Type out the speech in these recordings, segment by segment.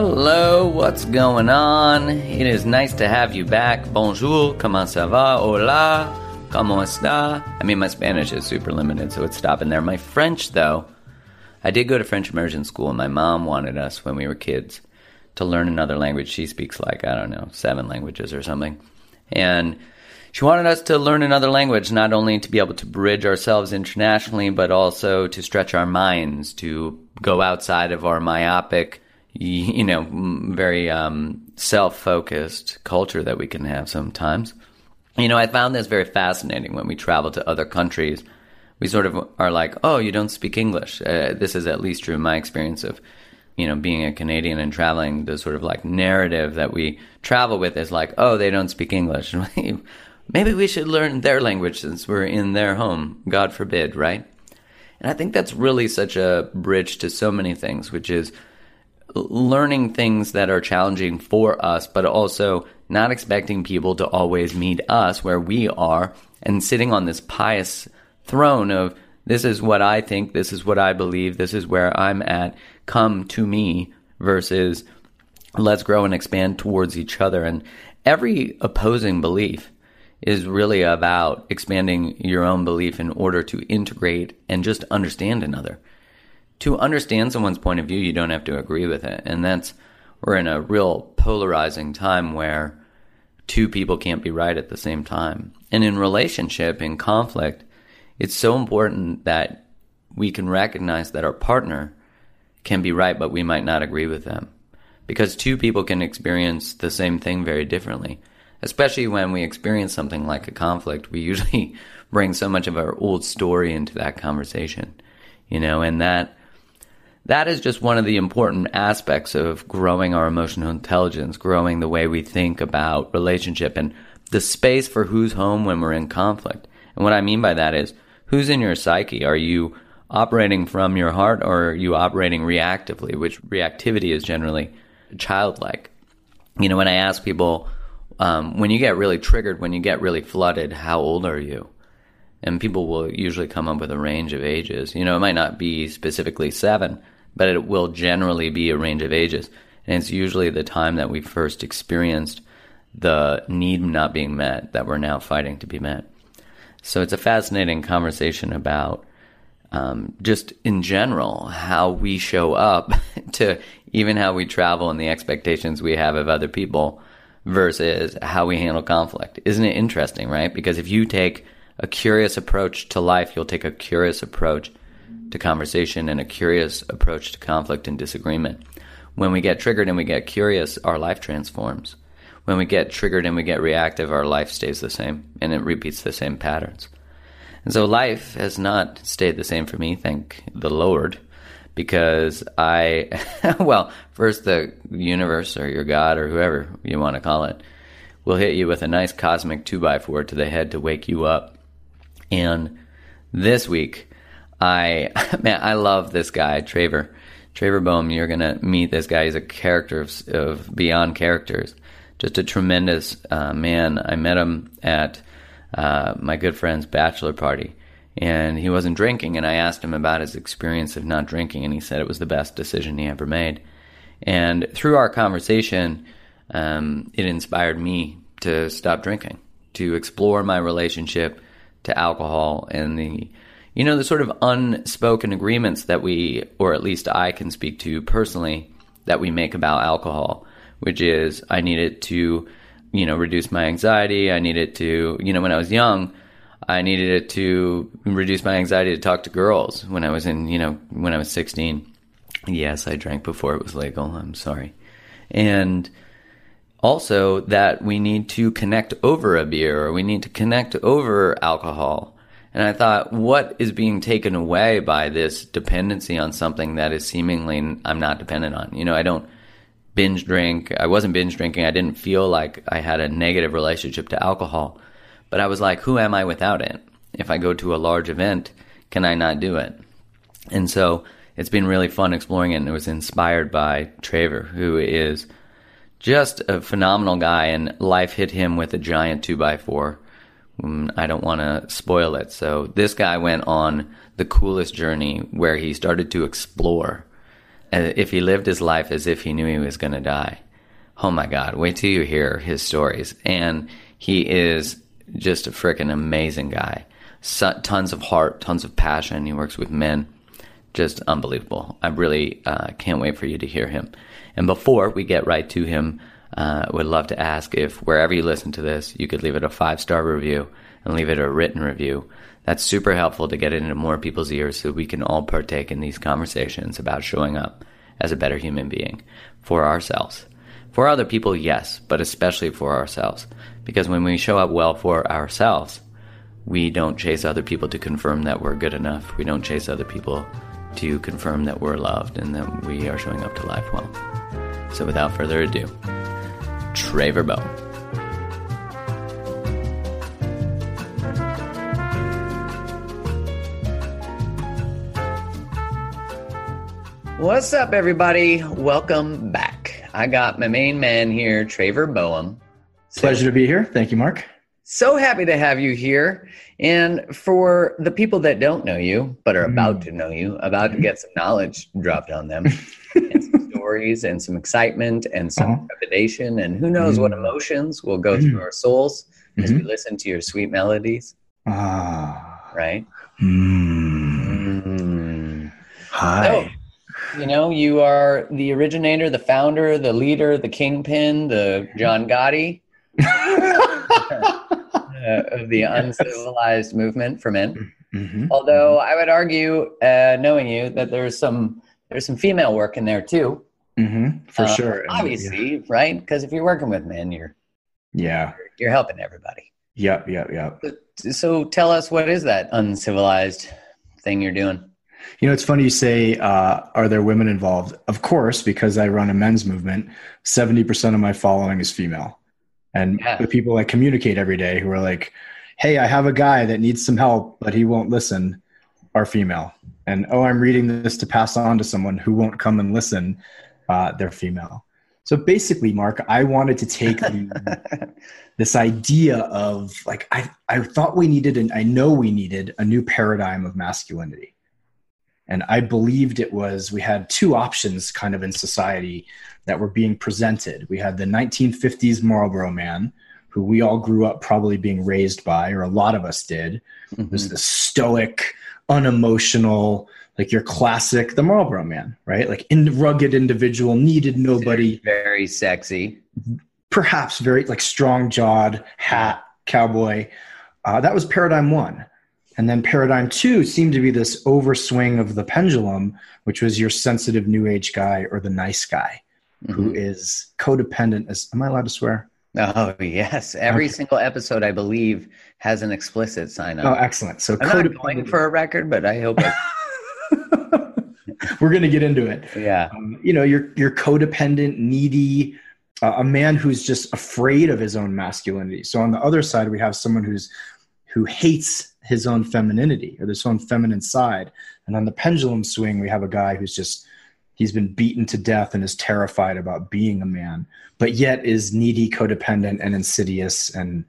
Hello, what's going on? It is nice to have you back. Bonjour, comment ça va? Hola, comment está? I mean, my Spanish is super limited, so it's stopping there. My French, though, I did go to French immersion school, and my mom wanted us when we were kids to learn another language. She speaks like, I don't know, seven languages or something. And she wanted us to learn another language, not only to be able to bridge ourselves internationally, but also to stretch our minds, to go outside of our myopic you know, very um, self focused culture that we can have sometimes. You know, I found this very fascinating when we travel to other countries. We sort of are like, oh, you don't speak English. Uh, this is at least true in my experience of, you know, being a Canadian and traveling. The sort of like narrative that we travel with is like, oh, they don't speak English. Maybe we should learn their language since we're in their home. God forbid, right? And I think that's really such a bridge to so many things, which is learning things that are challenging for us, but also not expecting people to always meet us where we are and sitting on this pious throne of this is what I think, this is what I believe, this is where I'm at, come to me versus let's grow and expand towards each other. And every opposing belief is really about expanding your own belief in order to integrate and just understand another to understand someone's point of view, you don't have to agree with it. And that's, we're in a real polarizing time where two people can't be right at the same time. And in relationship, in conflict, it's so important that we can recognize that our partner can be right, but we might not agree with them. Because two people can experience the same thing very differently. Especially when we experience something like a conflict, we usually bring so much of our old story into that conversation, you know, and that that is just one of the important aspects of growing our emotional intelligence, growing the way we think about relationship and the space for who's home when we're in conflict. And what I mean by that is who's in your psyche? Are you operating from your heart or are you operating reactively, which reactivity is generally childlike? You know, when I ask people, um, when you get really triggered, when you get really flooded, how old are you? And people will usually come up with a range of ages. You know, it might not be specifically seven, but it will generally be a range of ages. And it's usually the time that we first experienced the need not being met that we're now fighting to be met. So it's a fascinating conversation about um, just in general how we show up to even how we travel and the expectations we have of other people versus how we handle conflict. Isn't it interesting, right? Because if you take a curious approach to life, you'll take a curious approach to conversation and a curious approach to conflict and disagreement. When we get triggered and we get curious, our life transforms. When we get triggered and we get reactive, our life stays the same and it repeats the same patterns. And so life has not stayed the same for me, thank the Lord, because I, well, first the universe or your God or whoever you want to call it will hit you with a nice cosmic 2x4 to the head to wake you up. And this week, I, man, I love this guy, Traver. Traver Boehm, you're to meet this guy. He's a character of, of beyond characters. Just a tremendous uh, man. I met him at uh, my good friend's bachelor party, and he wasn't drinking. And I asked him about his experience of not drinking, and he said it was the best decision he ever made. And through our conversation, um, it inspired me to stop drinking, to explore my relationship to alcohol and the you know, the sort of unspoken agreements that we, or at least I can speak to personally, that we make about alcohol, which is I need it to, you know, reduce my anxiety. I need it to, you know, when I was young, I needed it to reduce my anxiety to talk to girls when I was in, you know, when I was 16. Yes, I drank before it was legal. I'm sorry. And also that we need to connect over a beer or we need to connect over alcohol and I thought, what is being taken away by this dependency on something that is seemingly I'm not dependent on? You know, I don't binge drink. I wasn't binge drinking. I didn't feel like I had a negative relationship to alcohol. But I was like, who am I without it? If I go to a large event, can I not do it? And so it's been really fun exploring it. And it was inspired by Traver, who is just a phenomenal guy. And life hit him with a giant two by four I don't want to spoil it. So this guy went on the coolest journey where he started to explore. Uh, if he lived his life as if he knew he was going to die. Oh my God, wait till you hear his stories. And he is just a freaking amazing guy. So, tons of heart, tons of passion. He works with men. Just unbelievable. I really uh, can't wait for you to hear him. And before we get right to him, uh, would love to ask if wherever you listen to this, you could leave it a five star review and leave it a written review. That's super helpful to get it into more people's ears so we can all partake in these conversations about showing up as a better human being for ourselves. For other people, yes, but especially for ourselves. Because when we show up well for ourselves, we don't chase other people to confirm that we're good enough. We don't chase other people to confirm that we're loved and that we are showing up to life well. So without further ado, Traver Boehm. What's up, everybody? Welcome back. I got my main man here, Traver Boehm. Pleasure to be here. Thank you, Mark. So happy to have you here. And for the people that don't know you, but are about mm. to know you, about to get some knowledge dropped on them, stories and some excitement and some uh-huh. trepidation and who knows mm what emotions will go through mm our souls mm-hmm. as we mm-hmm. listen to your sweet melodies. Ah. Right? Mm. Hi. So, you know, you are the originator, the founder, the leader, the kingpin, the John Gotti uh, of the yes. uncivilized movement for men. Mm-hmm. Although I would argue, uh, knowing you, that there's some there's some female work in there too. Mm-hmm, for uh, sure. Obviously, yeah. right? Because if you're working with men, you're yeah, you're, you're helping everybody. Yep, yep, yep. So, so, tell us, what is that uncivilized thing you're doing? You know, it's funny you say, uh, "Are there women involved?" Of course, because I run a men's movement. Seventy percent of my following is female, and yeah. the people I communicate every day who are like, "Hey, I have a guy that needs some help, but he won't listen," are female. And oh, I'm reading this to pass on to someone who won't come and listen uh, they're female. So basically, Mark, I wanted to take the, this idea of like I I thought we needed and I know we needed a new paradigm of masculinity. And I believed it was we had two options kind of in society that were being presented. We had the 1950s Marlboro man, who we all grew up probably being raised by, or a lot of us did, mm-hmm. was the stoic, unemotional, like your classic the Marlboro man, right? Like in rugged individual, needed nobody. Very, very sexy. Perhaps very like strong jawed, hat, cowboy. Uh, that was paradigm one. And then paradigm two seemed to be this overswing of the pendulum, which was your sensitive new age guy or the nice guy. mm-hmm. who is codependent. As am I allowed to swear? Oh yes, every okay. single episode I believe has an explicit sign up. Oh, excellent! So I'm not going for a record, but I hope. We're going to get into it. Yeah. Um, you know, you're you're codependent, needy, uh, a man who's just afraid of his own masculinity. So on the other side, we have someone who's who hates his own femininity or this own feminine side. And on the pendulum swing, we have a guy who's just he's been beaten to death and is terrified about being a man, but yet is needy, codependent, and insidious and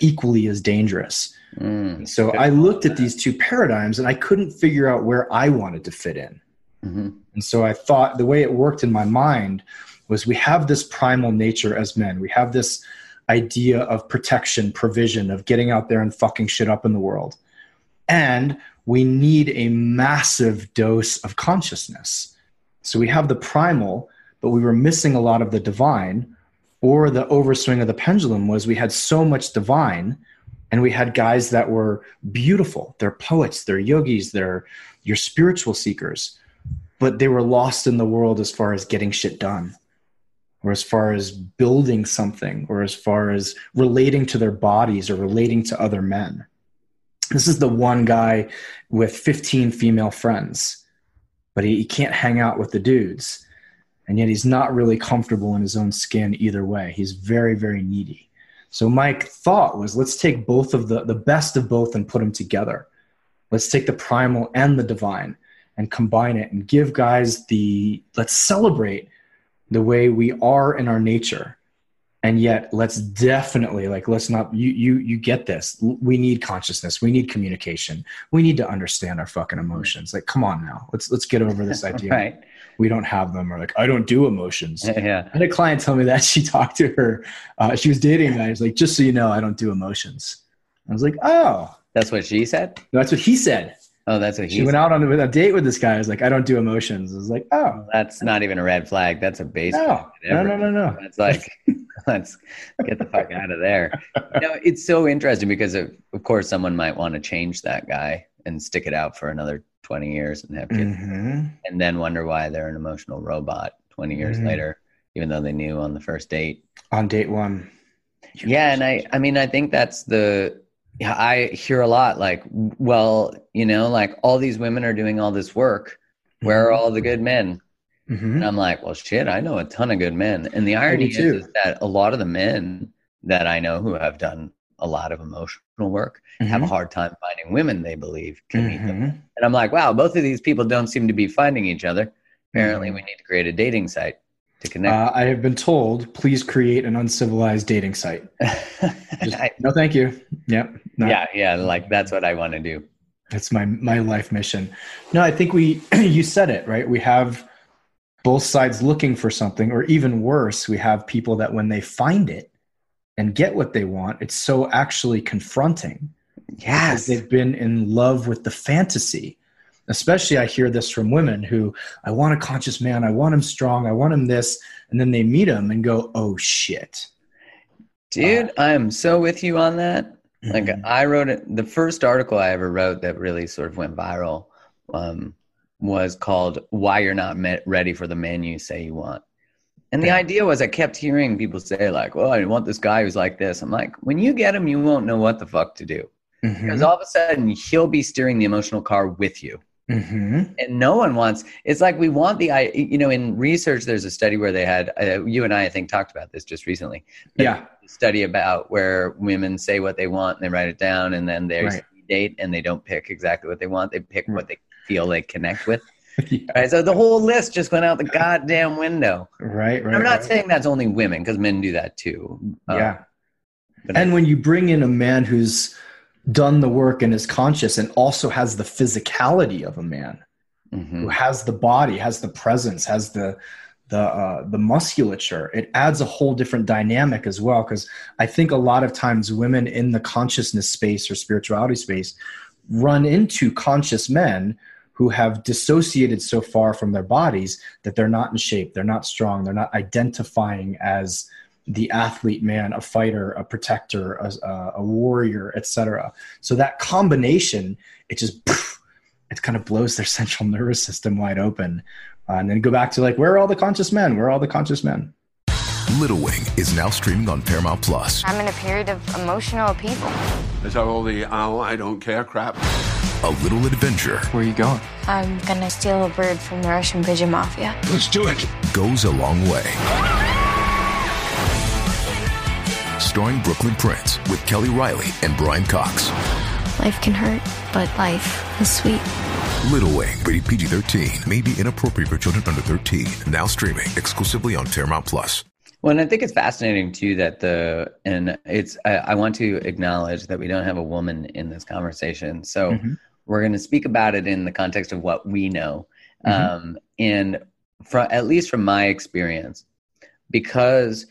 equally as dangerous. Mm, so I looked at these two paradigms and I couldn't figure out where I wanted to fit in. Mm-hmm. And so I thought the way it worked in my mind was we have this primal nature as men. We have this idea of protection, provision, of getting out there and fucking shit up in the world. And we need a massive dose of consciousness. So we have the primal, but we were missing a lot of the divine. Or the overswing of the pendulum was we had so much divine, and we had guys that were beautiful. They're poets, they're yogis, they're your spiritual seekers, but they were lost in the world as far as getting shit done or as far as building something or as far as relating to their bodies or relating to other men. This is the one guy with 15 female friends, but he, he can't hang out with the dudes. And yet he's not really comfortable in his own skin either way. He's very, very needy. So my thought was let's take both of the, the best of both and put them together. Let's take the primal and the divine and combine it and give guys the let's celebrate the way we are in our nature and yet let's definitely like let's not you you you get this. We need consciousness. We need communication. We need to understand our fucking emotions. Like come on now. Let's let's get over this idea. Right. We don't have them. Or like i don't do emotions. Yeah i had a client tell me that. She talked to her uh, she was dating a guy was like just so you know i don't do emotions. I was like oh. That's what she said? That's what he said Oh, that's what she went out on a, date with this guy. I was like, I don't do emotions. I was like, oh, that's not even a red flag. That's a base. No, no, no, no, no. That's like, let's get the fuck out of there. You know, it's so interesting because of, of course someone might want to change that guy and stick it out for another 20 years and have kids mm-hmm. and then wonder why they're an emotional robot 20 years mm-hmm. later, even though they knew on the first date. On date one. Yeah. And I, I mean, I think that's the, yeah, I hear a lot like, well, you know, like all these women are doing all this work. Where are mm-hmm. all the good men? Mm-hmm. And I'm like, well, shit, I know a ton of good men. And the irony is, is, that a lot of the men that I know who have done a lot of emotional work mm-hmm. have a hard time finding women they believe can meet them. Mm-hmm. And I'm like, wow, both of these people don't seem to be finding each other. Apparently, mm-hmm. we need to create a dating site to connect. Uh, I have been told, please create an uncivilized dating site. Just, no, thank you. Yep. Yeah, yeah, like that's what I want to do. That's my my life mission. No, I think we you said it right. We have both sides looking for something, or even worse, we have people that when they find it and get what they want, it's so actually confronting. Yes, they've been in love with the fantasy especially i hear this from women who i want a conscious man. I want him strong. I want him this. And then they meet him and go oh shit. Dude uh, i am so with you on that. Like mm-hmm. i wrote it the first article i ever wrote that really sort of went viral um, was called why you're not met, ready for the man you say you want. And the yeah. idea was i kept hearing people say like well i want this guy who's like this. I'm like when you get him you won't know what the fuck to do. Mm-hmm. because all of a sudden he'll be steering the emotional car with you Mm-hmm. And no one wants. It's like we want the. You know, in research, there's a study where they had uh, you and I, I think, talked about this just recently. Yeah, study about where women say what they want and they write it down, and then they right. date and they don't pick exactly what they want. They pick what they feel they connect with. yeah. Right. So the whole list just went out the goddamn window. Right. Right. I'm not right. saying that's only women because men do that too. Um, yeah. and I, when you bring in a man who's done the work and is conscious and also has the physicality of a man mm-hmm. who has the body has the presence has the the uh, the musculature it adds a whole different dynamic as well because i think a lot of times women in the consciousness space or spirituality space run into conscious men who have dissociated so far from their bodies that they're not in shape they're not strong they're not identifying as the athlete man, a fighter, a protector, a, a warrior, etc. So that combination, it just it kind of blows their central nervous system wide open, Uh, and then go back to like, where are all the conscious men? Where are all the conscious men? Little Wing is now streaming on Paramount Plus. I'm in a period of emotional upheaval. Is that all the oh, I don't care crap? A little adventure. Where are you going? I'm gonna steal a bird from the Russian pigeon mafia. Let's do it. Goes a long way. Starring Brooklyn Prince with Kelly Reilly and Brian Cox. Life can hurt, but life is sweet. Little Wing, rated PG 13, may be inappropriate for children under 13. Now streaming exclusively on Paramount Plus. Well, and I think it's fascinating too that the and it's I, I want to acknowledge that we don't have a woman in this conversation, so mm-hmm. we're going to speak about it in the context of what we know, mm-hmm. um, and from at least from my experience, because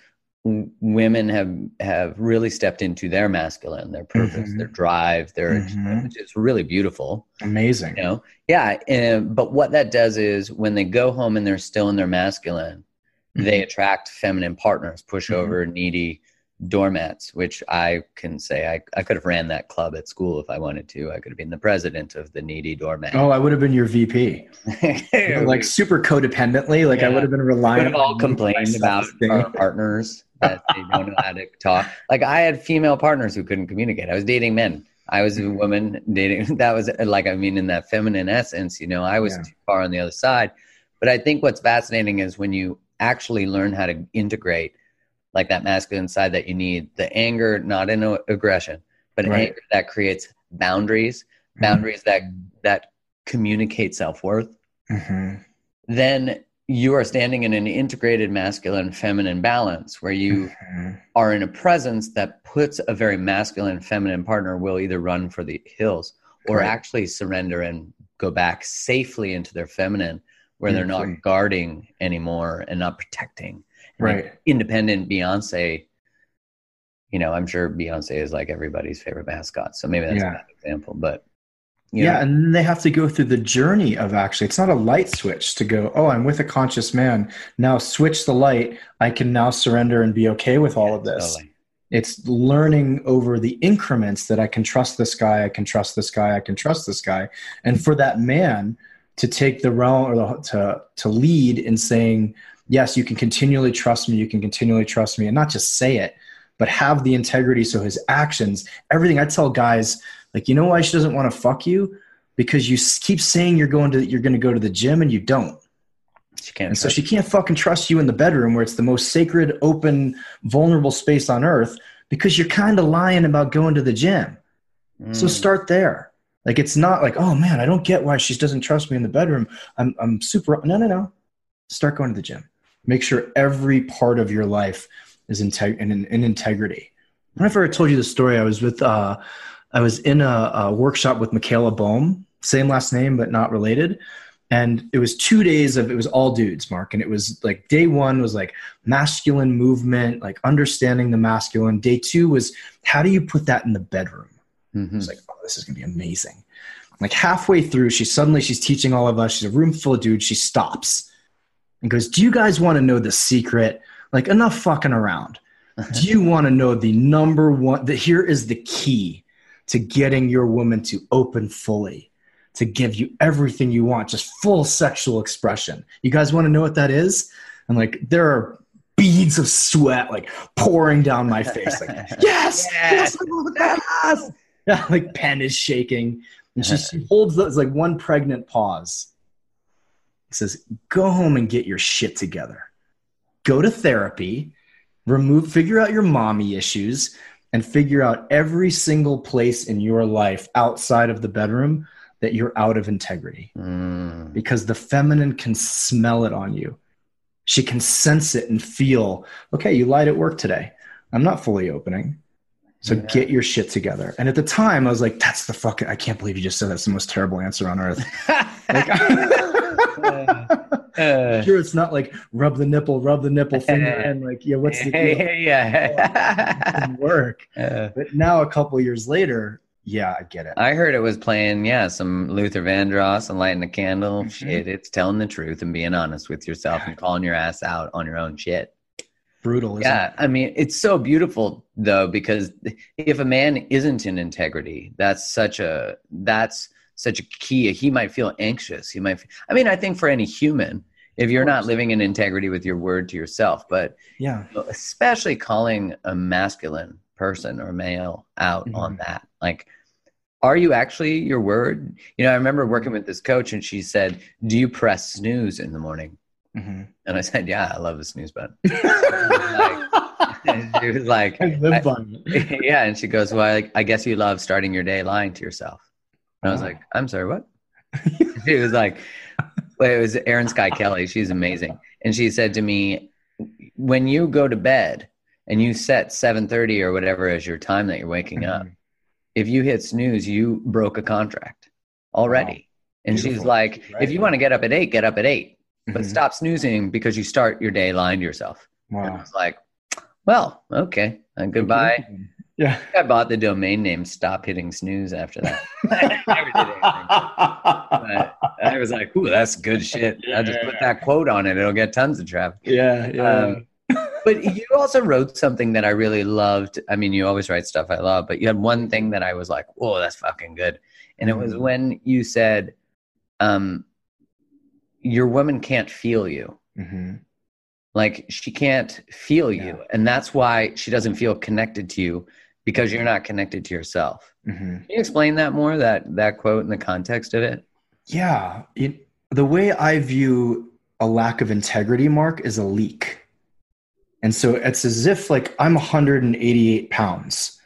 women have have really stepped into their masculine, their purpose, mm-hmm. their drive, their mm-hmm. it's really beautiful, amazing. You know, yeah. And, but what that does is when they go home and they're still in their masculine, they mm-hmm. attract feminine partners, pushover, mm-hmm. needy doormats, which I can say I, I could have ran that club at school if I wanted to. I could have been the president of the needy doormat. Oh, I would have been your VP. you know, like super codependently. Like yeah. I would have been relying. Would have all complained about our partners that they don't know how to talk. Like I had female partners who couldn't communicate. I was dating men. I was a mm-hmm. woman dating. That was like I mean, in that feminine essence, you know, I was yeah. too far on the other side. But I think what's fascinating is when you actually learn how to integrate like that masculine side that you need the anger not in aggression but right. anger that creates boundaries mm-hmm. boundaries that that communicate self-worth mm-hmm. then you are standing in an integrated masculine feminine balance where you mm-hmm. are in a presence that puts a very masculine feminine partner will either run for the hills or right. actually surrender and go back safely into their feminine where they're not guarding anymore and not protecting. Right. Like independent Beyonce, you know, I'm sure Beyonce is like everybody's favorite mascot. So maybe that's yeah. a bad example, but yeah, know. and they have to go through the journey of actually, it's not a light switch to go, oh, I'm with a conscious man. Now switch the light. I can now surrender and be okay with all yeah, of this. Totally. It's learning over the increments that I can trust this guy, I can trust this guy, I can trust this guy. And for that man, to take the realm or the, to to lead in saying yes you can continually trust me you can continually trust me and not just say it but have the integrity so his actions everything i tell guys like you know why she doesn't want to fuck you because you keep saying you're going to you're going to go to the gym and you don't she can't and so she can't fucking trust you in the bedroom where it's the most sacred open vulnerable space on earth because you're kind of lying about going to the gym mm. so start there like it's not like, oh man, I don't get why she doesn't trust me in the bedroom. I'm I'm super no no no. Start going to the gym. Make sure every part of your life is integ- in, in integrity. Whenever I told you the story, I was with uh, I was in a, a workshop with Michaela Boehm, same last name but not related. And it was two days of it was all dudes, Mark. And it was like day one was like masculine movement, like understanding the masculine. Day two was how do you put that in the bedroom? Mm-hmm. It's like, oh, this is gonna be amazing. Like halfway through, she suddenly she's teaching all of us. She's a room full of dudes. She stops and goes, "Do you guys want to know the secret? Like enough fucking around. Do you want to know the number one? That here is the key to getting your woman to open fully." to give you everything you want, just full sexual expression. You guys want to know what that is? And like, there are beads of sweat like pouring down my face. Like, yes, yes, yes, yes. Like pen is shaking. And she, she holds those like one pregnant pause. He says, Go home and get your shit together. Go to therapy, remove, figure out your mommy issues, and figure out every single place in your life outside of the bedroom that you're out of integrity. Mm. Because the feminine can smell it on you. She can sense it and feel, okay, you lied at work today. I'm not fully opening. So yeah. get your shit together. And at the time, I was like, "That's the fucking! I can't believe you just said that's the most terrible answer on earth." like, uh, sure, it's not like rub the nipple, rub the nipple finger, and like, yeah, what's the deal? yeah, work. Uh, but now, a couple years later, yeah, I get it. I heard it was playing, yeah, some Luther Vandross and lighting a candle. Mm-hmm. Shit, it's telling the truth and being honest with yourself and calling your ass out on your own shit brutal yeah it? i mean it's so beautiful though because if a man isn't in integrity that's such a that's such a key he might feel anxious he might i mean i think for any human if you're not living in integrity with your word to yourself. But yeah, especially calling a masculine person or male out Mhm. on that, like. Are you actually your word? You know, I remember working with this coach and she said, Do you press snooze in the morning? hmm And I said, Yeah, I love the snooze button. And she was like, I live I- yeah, and she goes, "Well, I, I guess you love starting your day lying to yourself." And I was like, "I'm sorry, what?" she was like, well, "It was Erin Sky Kelly. She's amazing." And she said to me, "When you go to bed and you set 7:30 or whatever as your time that you're waking up, Mhm. if you hit snooze, you broke a contract already." And she's Beautiful. like, Right. "If you want to get up at eight, get up at eight, but Mhm. stop snoozing because you start your day lying to yourself." And I was like, "Well, okay, and goodbye." Yeah. I bought the domain name Stop Hitting Snooze after that. I never did anything. But I was like, ooh, that's good shit. I'll just put that quote on it. It'll get tons of traffic. yeah, yeah. Um, But you also wrote something that I really loved. I mean, you always write stuff I love, but you had one thing that I was like, whoa, that's fucking good. And it was Mhm. when you said, um, your woman can't feel you. Mhm. Like she can't feel you. Yeah. And that's why she doesn't feel connected to you because you're not connected to yourself. Mhm. Can you explain that more? That that quote in the context of it? Yeah. It, the way I view a lack of integrity, Mark, is a leak. And so it's as if like I'm 188 pounds,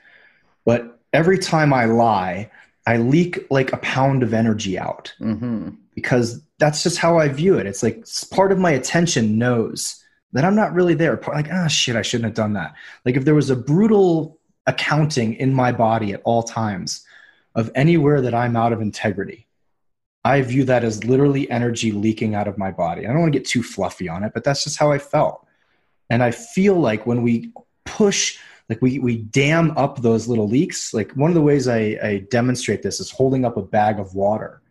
but every time I lie, I leak like a pound of energy out Mm-hmm. because that's just how I view it. It's like part of my attention knows that I'm not really there. Like, ah, shit, I shouldn't have done that. Like, if there was a brutal accounting in my body at all times of anywhere that I'm out of integrity, I view that as literally energy leaking out of my body. I don't want to get too fluffy on it, but that's just how I felt. And I feel like when we push, like we, we dam up those little leaks, like one of the ways I, I demonstrate this is holding up a bag of water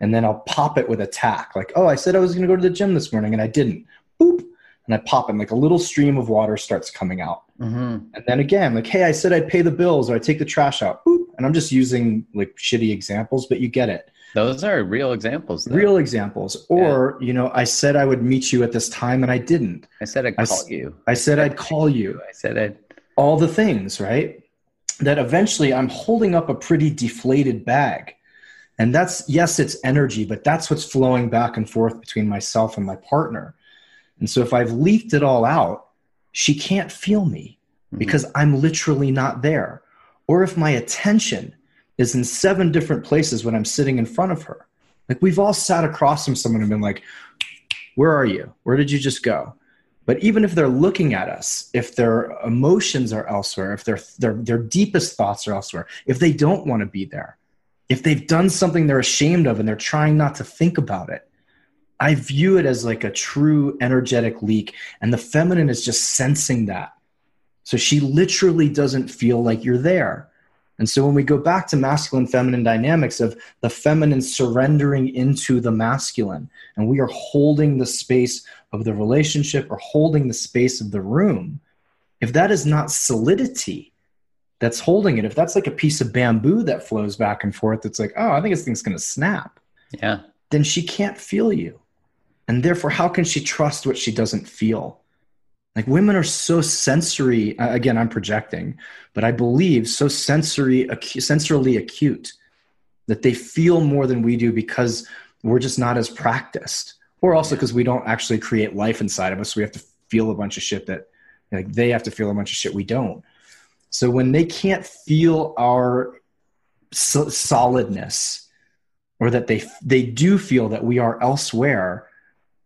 and then I'll pop it with a tack. Like, oh, I said I was going to go to the gym this morning and I didn't. Boop. And I pop it, and like a little stream of water starts coming out. Mm-hmm. And then again, like, hey, I said I'd pay the bills or I take the trash out. Boop. And I'm just using like shitty examples, but you get it. Those are real examples. Though. Real examples. Or, you know, I said I would meet you at this time and I didn't. I said I'd I call s- you. I said I'd call you. I said I'd. all the things, right? That eventually I'm holding up a pretty deflated bag. And that's, yes, it's energy, but that's what's flowing back and forth between myself and my partner. And so if I've leaked it all out, she can't feel me Mhm. because I'm literally not there. Or if my attention is in seven different places when I'm sitting in front of her. Like we've all sat across from someone and been like, Where are you? Where did you just go? But even if they're looking at us, if their emotions are elsewhere, if their, their, their deepest thoughts are elsewhere, if they don't want to be there, if they've done something they're ashamed of and they're trying not to think about it, I view it as like a true energetic leak. And the feminine is just sensing that. So she literally doesn't feel like you're there. And so when we go back to masculine feminine dynamics of the feminine surrendering into the masculine, and we are holding the space of the relationship or holding the space of the room, if that is not solidity that's holding it, if that's like a piece of bamboo that flows back and forth, it's like, oh, I think this thing's going to snap, Yeah. then she can't feel you. And therefore, how can she trust what she doesn't feel? Like women are so sensory. Again, I'm projecting, but I believe so sensory, acu- sensorily acute that they feel more than we do because we're just not as practiced, or also because we don't actually create life inside of us. So we have to feel a bunch of shit that, like, they have to feel a bunch of shit we don't. So when they can't feel our so- solidness, or that they they do feel that we are elsewhere,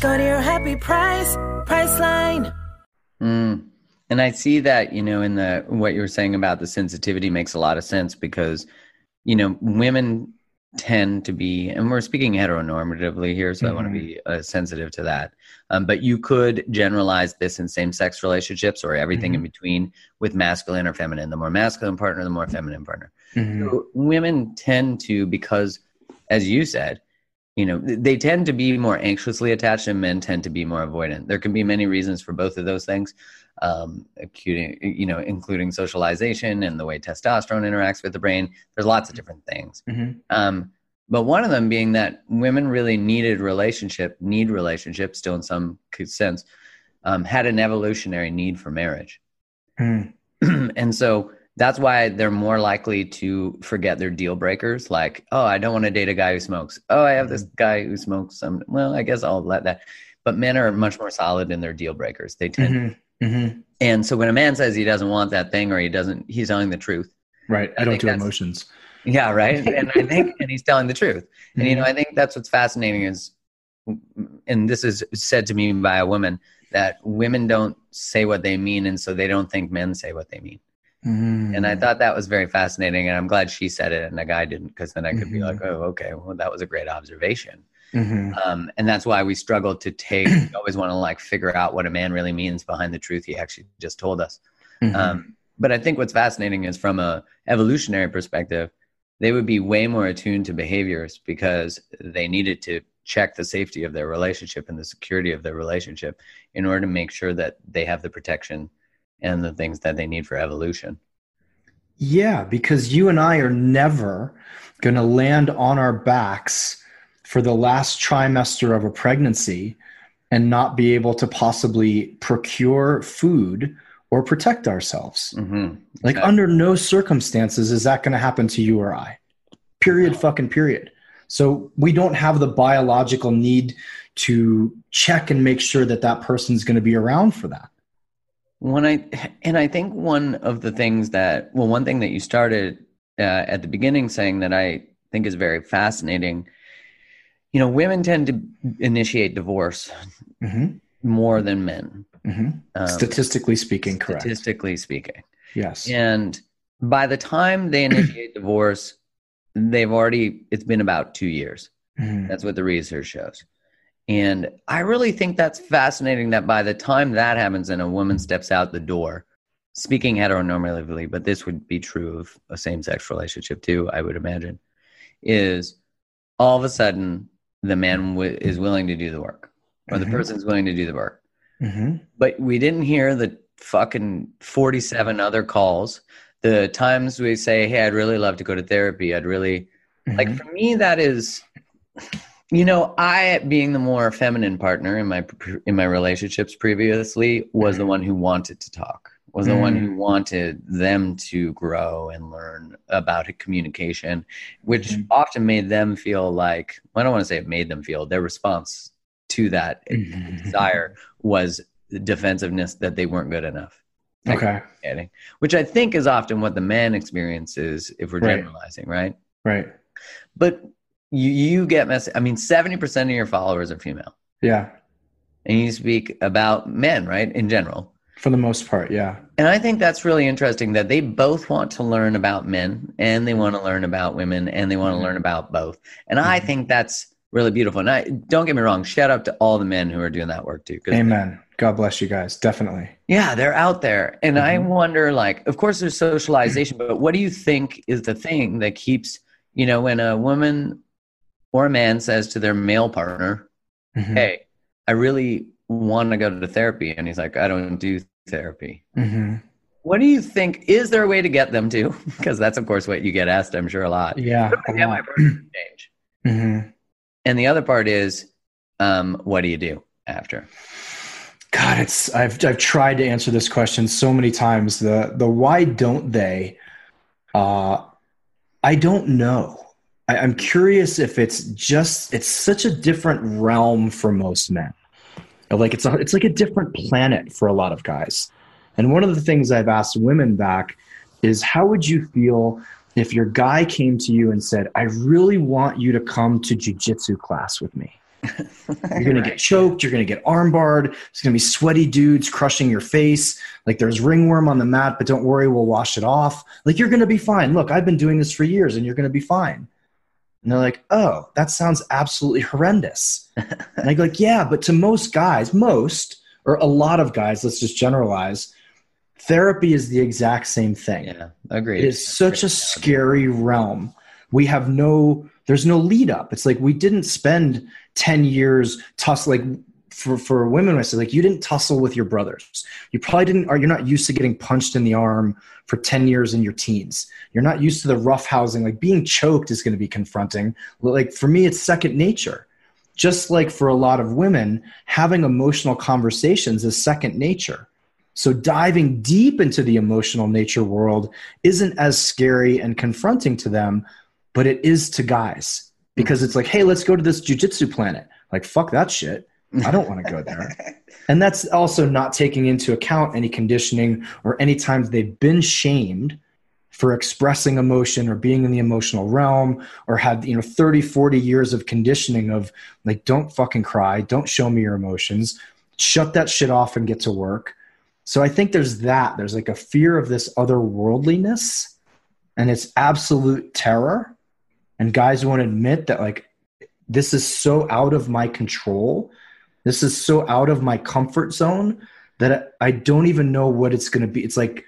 Go to your happy price, Priceline. Mm. And I see that, you know, in the what you were saying about the sensitivity makes a lot of sense because, you know, women tend to be, and we're speaking heteronormatively here, so mm-hmm. I want to be uh, sensitive to that. Um, but you could generalize this in same sex relationships or everything mm-hmm. in between with masculine or feminine. The more masculine partner, the more feminine partner. Mm-hmm. So women tend to, because as you said, you know, they tend to be more anxiously attached and men tend to be more avoidant. There can be many reasons for both of those things, um, including, you know, including socialization and the way testosterone interacts with the brain. There's lots of different things. Mm-hmm. Um, but one of them being that women really needed relationship, need relationship still in some sense, um, had an evolutionary need for marriage. Mm. and so that's why they're more likely to forget their deal breakers like oh i don't want to date a guy who smokes oh i have this mm-hmm. guy who smokes some well i guess i'll let that but men are much more solid in their deal breakers they tend mm-hmm. Mm-hmm. and so when a man says he doesn't want that thing or he doesn't he's telling the truth right i, I don't do emotions yeah right and i think and he's telling the truth and you know mm-hmm. i think that's what's fascinating is and this is said to me by a woman that women don't say what they mean and so they don't think men say what they mean Mm. And I thought that was very fascinating. And I'm glad she said it and the guy didn't, because then I could mm-hmm. be like, oh, okay, well, that was a great observation. Mm-hmm. Um, and that's why we struggle to take, we always want to like figure out what a man really means behind the truth he actually just told us. Mm-hmm. Um, but I think what's fascinating is from a evolutionary perspective, they would be way more attuned to behaviors because they needed to check the safety of their relationship and the security of their relationship in order to make sure that they have the protection and the things that they need for evolution. Yeah, because you and I are never going to land on our backs for the last trimester of a pregnancy and not be able to possibly procure food or protect ourselves. Mm-hmm. Like, under no circumstances is that going to happen to you or I. Period, fucking period. So, we don't have the biological need to check and make sure that that person's going to be around for that when I and I think one of the things that well, one thing that you started uh, at the beginning saying that I think is very fascinating. You know, women tend to initiate divorce mm-hmm. more than men. Mm-hmm. Um, statistically speaking, correct. Statistically speaking, yes. And by the time they initiate divorce, they've already it's been about two years. Mm-hmm. That's what the research shows. And I really think that's fascinating that by the time that happens and a woman steps out the door, speaking heteronormatively, but this would be true of a same sex relationship too, I would imagine, is all of a sudden the man w- is willing to do the work or mm-hmm. the person's willing to do the work. Mm-hmm. But we didn't hear the fucking 47 other calls. The times we say, hey, I'd really love to go to therapy. I'd really, mm-hmm. like, for me, that is you know, I being the more feminine partner in my in my relationships previously was the mm-hmm. one who wanted to talk. Was the mm. one who mm. wanted them to grow and learn about communication, which mm. often made them feel like I don't want to say it made them feel their response to that desire was defensiveness that they weren't good enough. Okay. Which I think is often what the man experiences if we're right. generalizing, right? Right. But you you get mess. I mean, seventy percent of your followers are female. Yeah, and you speak about men, right? In general, for the most part, yeah. And I think that's really interesting that they both want to learn about men, and they want to learn about women, and they want to mm-hmm. learn about both. And mm-hmm. I think that's really beautiful. And I don't get me wrong, shout out to all the men who are doing that work too. Amen. God bless you guys. Definitely. Yeah, they're out there. And mm-hmm. I wonder, like, of course, there's socialization, but what do you think is the thing that keeps, you know, when a woman or a man says to their male partner, mm-hmm. Hey, I really want to go to therapy. And he's like, I don't do therapy. Mm-hmm. What do you think? Is there a way to get them to? Because that's, of course, what you get asked, I'm sure, a lot. Yeah. A lot. change? Mm-hmm. And the other part is, um, what do you do after? God, it's I've I've tried to answer this question so many times. The the why don't they? Uh, I don't know. I, I'm curious if it's just it's such a different realm for most men. Like it's a, it's like a different planet for a lot of guys. And one of the things I've asked women back is how would you feel if your guy came to you and said, "I really want you to come to jujitsu class with me." you're gonna get choked. You're gonna get armbarred. It's gonna be sweaty dudes crushing your face. Like there's ringworm on the mat, but don't worry, we'll wash it off. Like you're gonna be fine. Look, I've been doing this for years, and you're gonna be fine. And they're like, oh, that sounds absolutely horrendous. and I go like, yeah, but to most guys, most or a lot of guys, let's just generalize, therapy is the exact same thing. Yeah, agreed. It is such a scary realm. We have no, there's no lead up. It's like we didn't spend 10 years tussling for, for women, I say like you didn't tussle with your brothers. You probably didn't, or you're not used to getting punched in the arm for 10 years in your teens. You're not used to the rough housing. Like being choked is going to be confronting. Like for me, it's second nature. Just like for a lot of women, having emotional conversations is second nature. So diving deep into the emotional nature world isn't as scary and confronting to them, but it is to guys because it's like, hey, let's go to this jujitsu planet. Like, fuck that shit. I don't want to go there. and that's also not taking into account any conditioning or any times they've been shamed for expressing emotion or being in the emotional realm or had you know 30 40 years of conditioning of like don't fucking cry. Don't show me your emotions. Shut that shit off and get to work. So i think there's that. There's like a fear of this otherworldliness and it's absolute terror. And guys won't admit that like this is so out of my control this is so out of my comfort zone that I don't even know what it's going to be. It's like,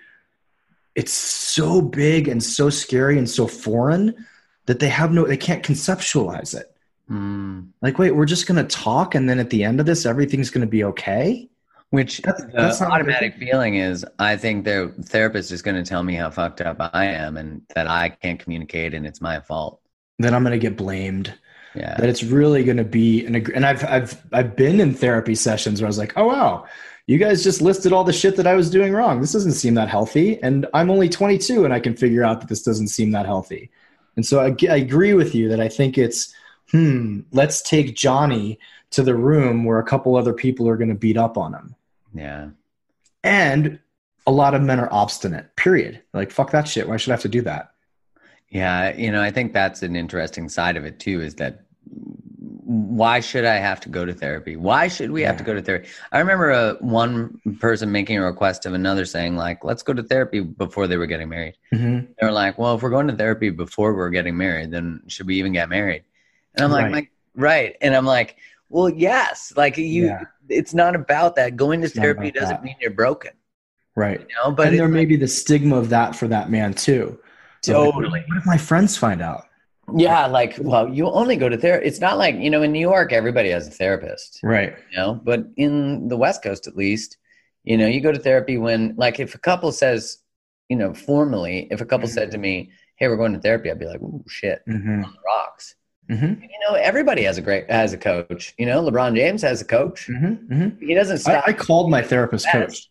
it's so big and so scary and so foreign that they have no, they can't conceptualize it. Mm. Like, wait, we're just going to talk, and then at the end of this, everything's going to be okay. Which that's, the that's automatic feeling is, I think the therapist is going to tell me how fucked up I am and that I can't communicate, and it's my fault. Then I'm going to get blamed yeah. that it's really going to be an and I've I've I've been in therapy sessions where I was like, "Oh wow, you guys just listed all the shit that I was doing wrong. This doesn't seem that healthy." And I'm only 22 and I can figure out that this doesn't seem that healthy. And so I, I agree with you that I think it's hmm, let's take Johnny to the room where a couple other people are going to beat up on him. Yeah. And a lot of men are obstinate. Period. Like fuck that shit. Why should I have to do that? Yeah, you know, I think that's an interesting side of it too is that why should I have to go to therapy? Why should we have to go to therapy? I remember a, uh, one person making a request of another saying like, let's go to therapy before they were getting married. Mm-hmm. They were like, well, if we're going to therapy before we're getting married, then should we even get married? And I'm like, right. right. And I'm like, well, yes, like you, yeah. it's not about that. Going to therapy doesn't that. mean you're broken. Right. You know, but and there may be the stigma of that for that man too. Totally. Like, what if my friends find out? Yeah, like well, you only go to therapy. It's not like you know in New York everybody has a therapist, right? You know, but in the West Coast at least, you know, you go to therapy when like if a couple says, you know, formally, if a couple mm-hmm. said to me, "Hey, we're going to therapy," I'd be like, "Ooh, shit, mm-hmm. on the rocks." Mm-hmm. You know, everybody has a great has a coach. You know, LeBron James has a coach. Mm-hmm. Mm-hmm. He doesn't. I, I, called my therapist coach.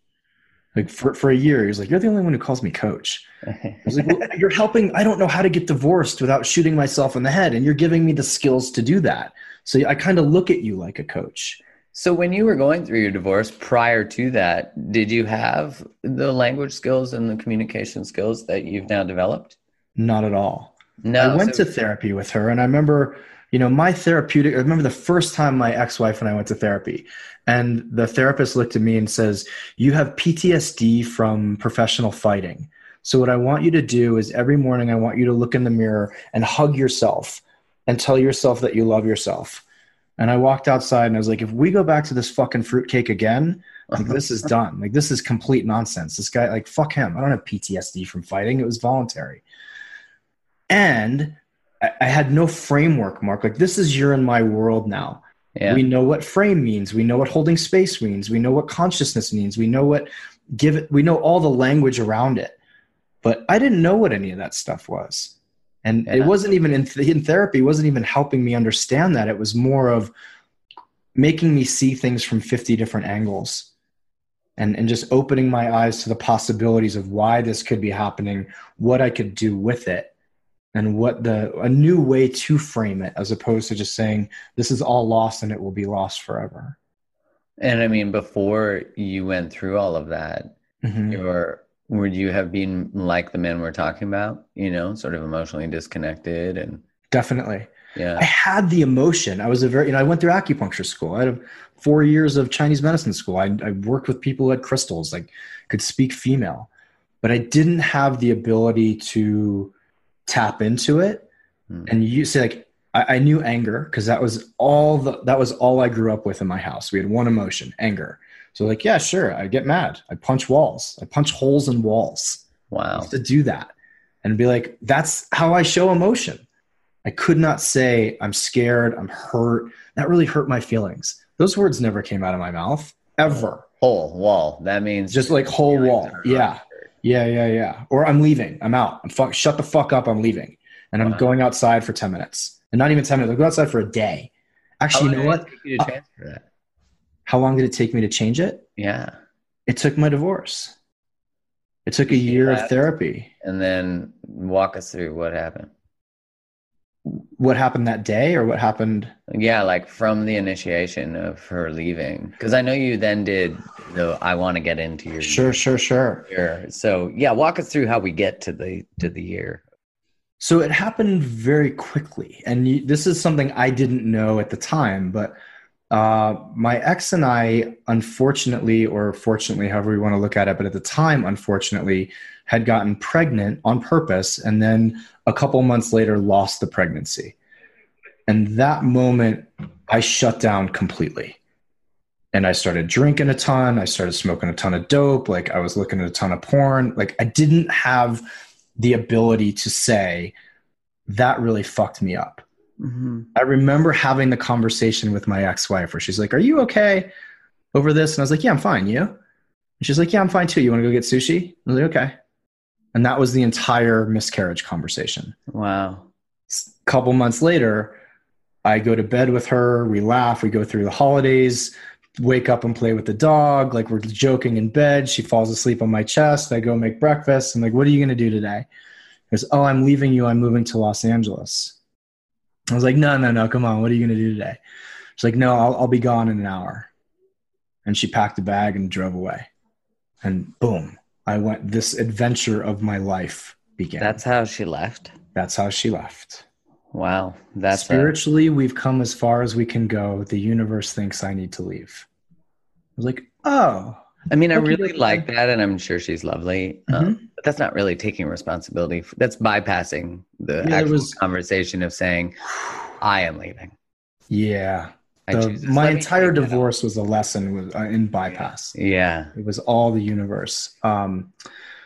Like for, for a year, he was like, You're the only one who calls me coach. I was like, well, You're helping. I don't know how to get divorced without shooting myself in the head. And you're giving me the skills to do that. So I kind of look at you like a coach. So when you were going through your divorce prior to that, did you have the language skills and the communication skills that you've now developed? Not at all. No. I went so- to therapy with her and I remember you know, my therapeutic, I remember the first time my ex wife and I went to therapy, and the therapist looked at me and says, You have PTSD from professional fighting. So, what I want you to do is every morning, I want you to look in the mirror and hug yourself and tell yourself that you love yourself. And I walked outside and I was like, If we go back to this fucking fruitcake again, like this is done. Like this is complete nonsense. This guy, like, fuck him. I don't have PTSD from fighting. It was voluntary. And I, had no framework, Mark. Like this is you're in my world now. Yeah. We know what frame means. We know what holding space means. We know what consciousness means. We know what give it. We know all the language around it. But I didn't know what any of that stuff was, and yeah. it wasn't even in, in therapy. It wasn't even helping me understand that. It was more of making me see things from 50 different angles and, and just opening my eyes to the possibilities of why this could be happening, what I could do with it and what the a new way to frame it as opposed to just saying this is all lost and it will be lost forever. And i mean before you went through all of that mm-hmm. you were would you have been like the men we're talking about you know sort of emotionally disconnected and definitely. Yeah. I had the emotion. I was a very you know i went through acupuncture school. I had four years of chinese medicine school. I, I worked with people who had crystals like could speak female. But i didn't have the ability to tap into it mm. and you say like I, I knew anger because that was all the that was all I grew up with in my house. We had one emotion, anger. So like, yeah, sure, I get mad. I punch walls. I punch holes in walls. Wow. To do that and be like, that's how I show emotion. I could not say I'm scared, I'm hurt. That really hurt my feelings. Those words never came out of my mouth ever. Whole wall. That means just like whole wall. Yeah. Yeah, yeah, yeah. Or I'm leaving. I'm out. I'm fuck. Shut the fuck up. I'm leaving, and I'm Wow. going outside for ten minutes, and not even ten minutes. I'll go outside for a day. Actually, you know what? You Uh, that? How long did it take me to change it? Yeah. It took my divorce. It took a year of therapy. And then walk us through what happened. What happened that day, or what happened? Yeah, like from the initiation of her leaving, because I know you then did the I want to get into your Sure, sure, sure. year. So yeah, walk us through how we get to the to the year. So it happened very quickly. And you, this is something I didn't know at the time, but uh, my ex and I, unfortunately, or fortunately, however you want to look at it, but at the time, unfortunately, had gotten pregnant on purpose and then a couple months later lost the pregnancy. And that moment, I shut down completely. And I started drinking a ton. I started smoking a ton of dope. Like I was looking at a ton of porn. Like I didn't have the ability to say that really fucked me up. Mm-hmm. I remember having the conversation with my ex-wife where she's like, "Are you okay over this?" And I was like, "Yeah, I'm fine. You?" And she's like, "Yeah, I'm fine too. You want to go get sushi?" I was like, "Okay." And that was the entire miscarriage conversation. Wow. A couple months later, I go to bed with her. We laugh. We go through the holidays. Wake up and play with the dog. Like we're joking in bed. She falls asleep on my chest. I go make breakfast. I'm like, "What are you going to do today?" She goes, "Oh, I'm leaving you. I'm moving to Los Angeles." I was like, "No, no, no. Come on. What are you going to do today?" She's like, "No, I'll, I'll be gone in an hour." And she packed a bag and drove away. And boom, I went. This adventure of my life began. That's how she left. That's how she left. Wow. That's a- Spiritually, we've come as far as we can go. The universe thinks I need to leave. I was like, oh, I mean, I really like that, and I'm sure she's lovely. Mm-hmm. Um, but that's not really taking responsibility. f- That's bypassing the Yeah, actual was- conversation of saying, "I am leaving." yeah. The- my entire divorce was a lesson with, uh, in bypass. Yeah. It was all the universe. Um,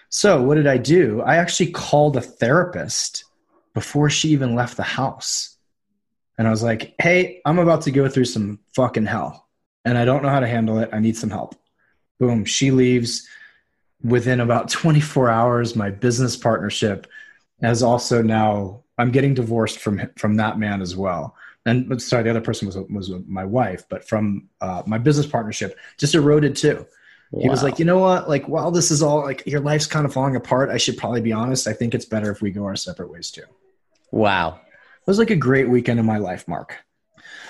so what did I do? I actually called a therapist before she even left the house. And I was like, hey, I'm about to go through some fucking hell and I don't know how to handle it. I need some help. Boom. She leaves within about 24 hours. My business partnership has also now, I'm getting divorced from, from that man as well. And sorry, the other person was, was my wife, but from uh, my business partnership just eroded too. He was like, you know what? Like, while this is all like your life's kind of falling apart, I should probably be honest. I think it's better if we go our separate ways too. Wow. It was like a great weekend in my life, Mark.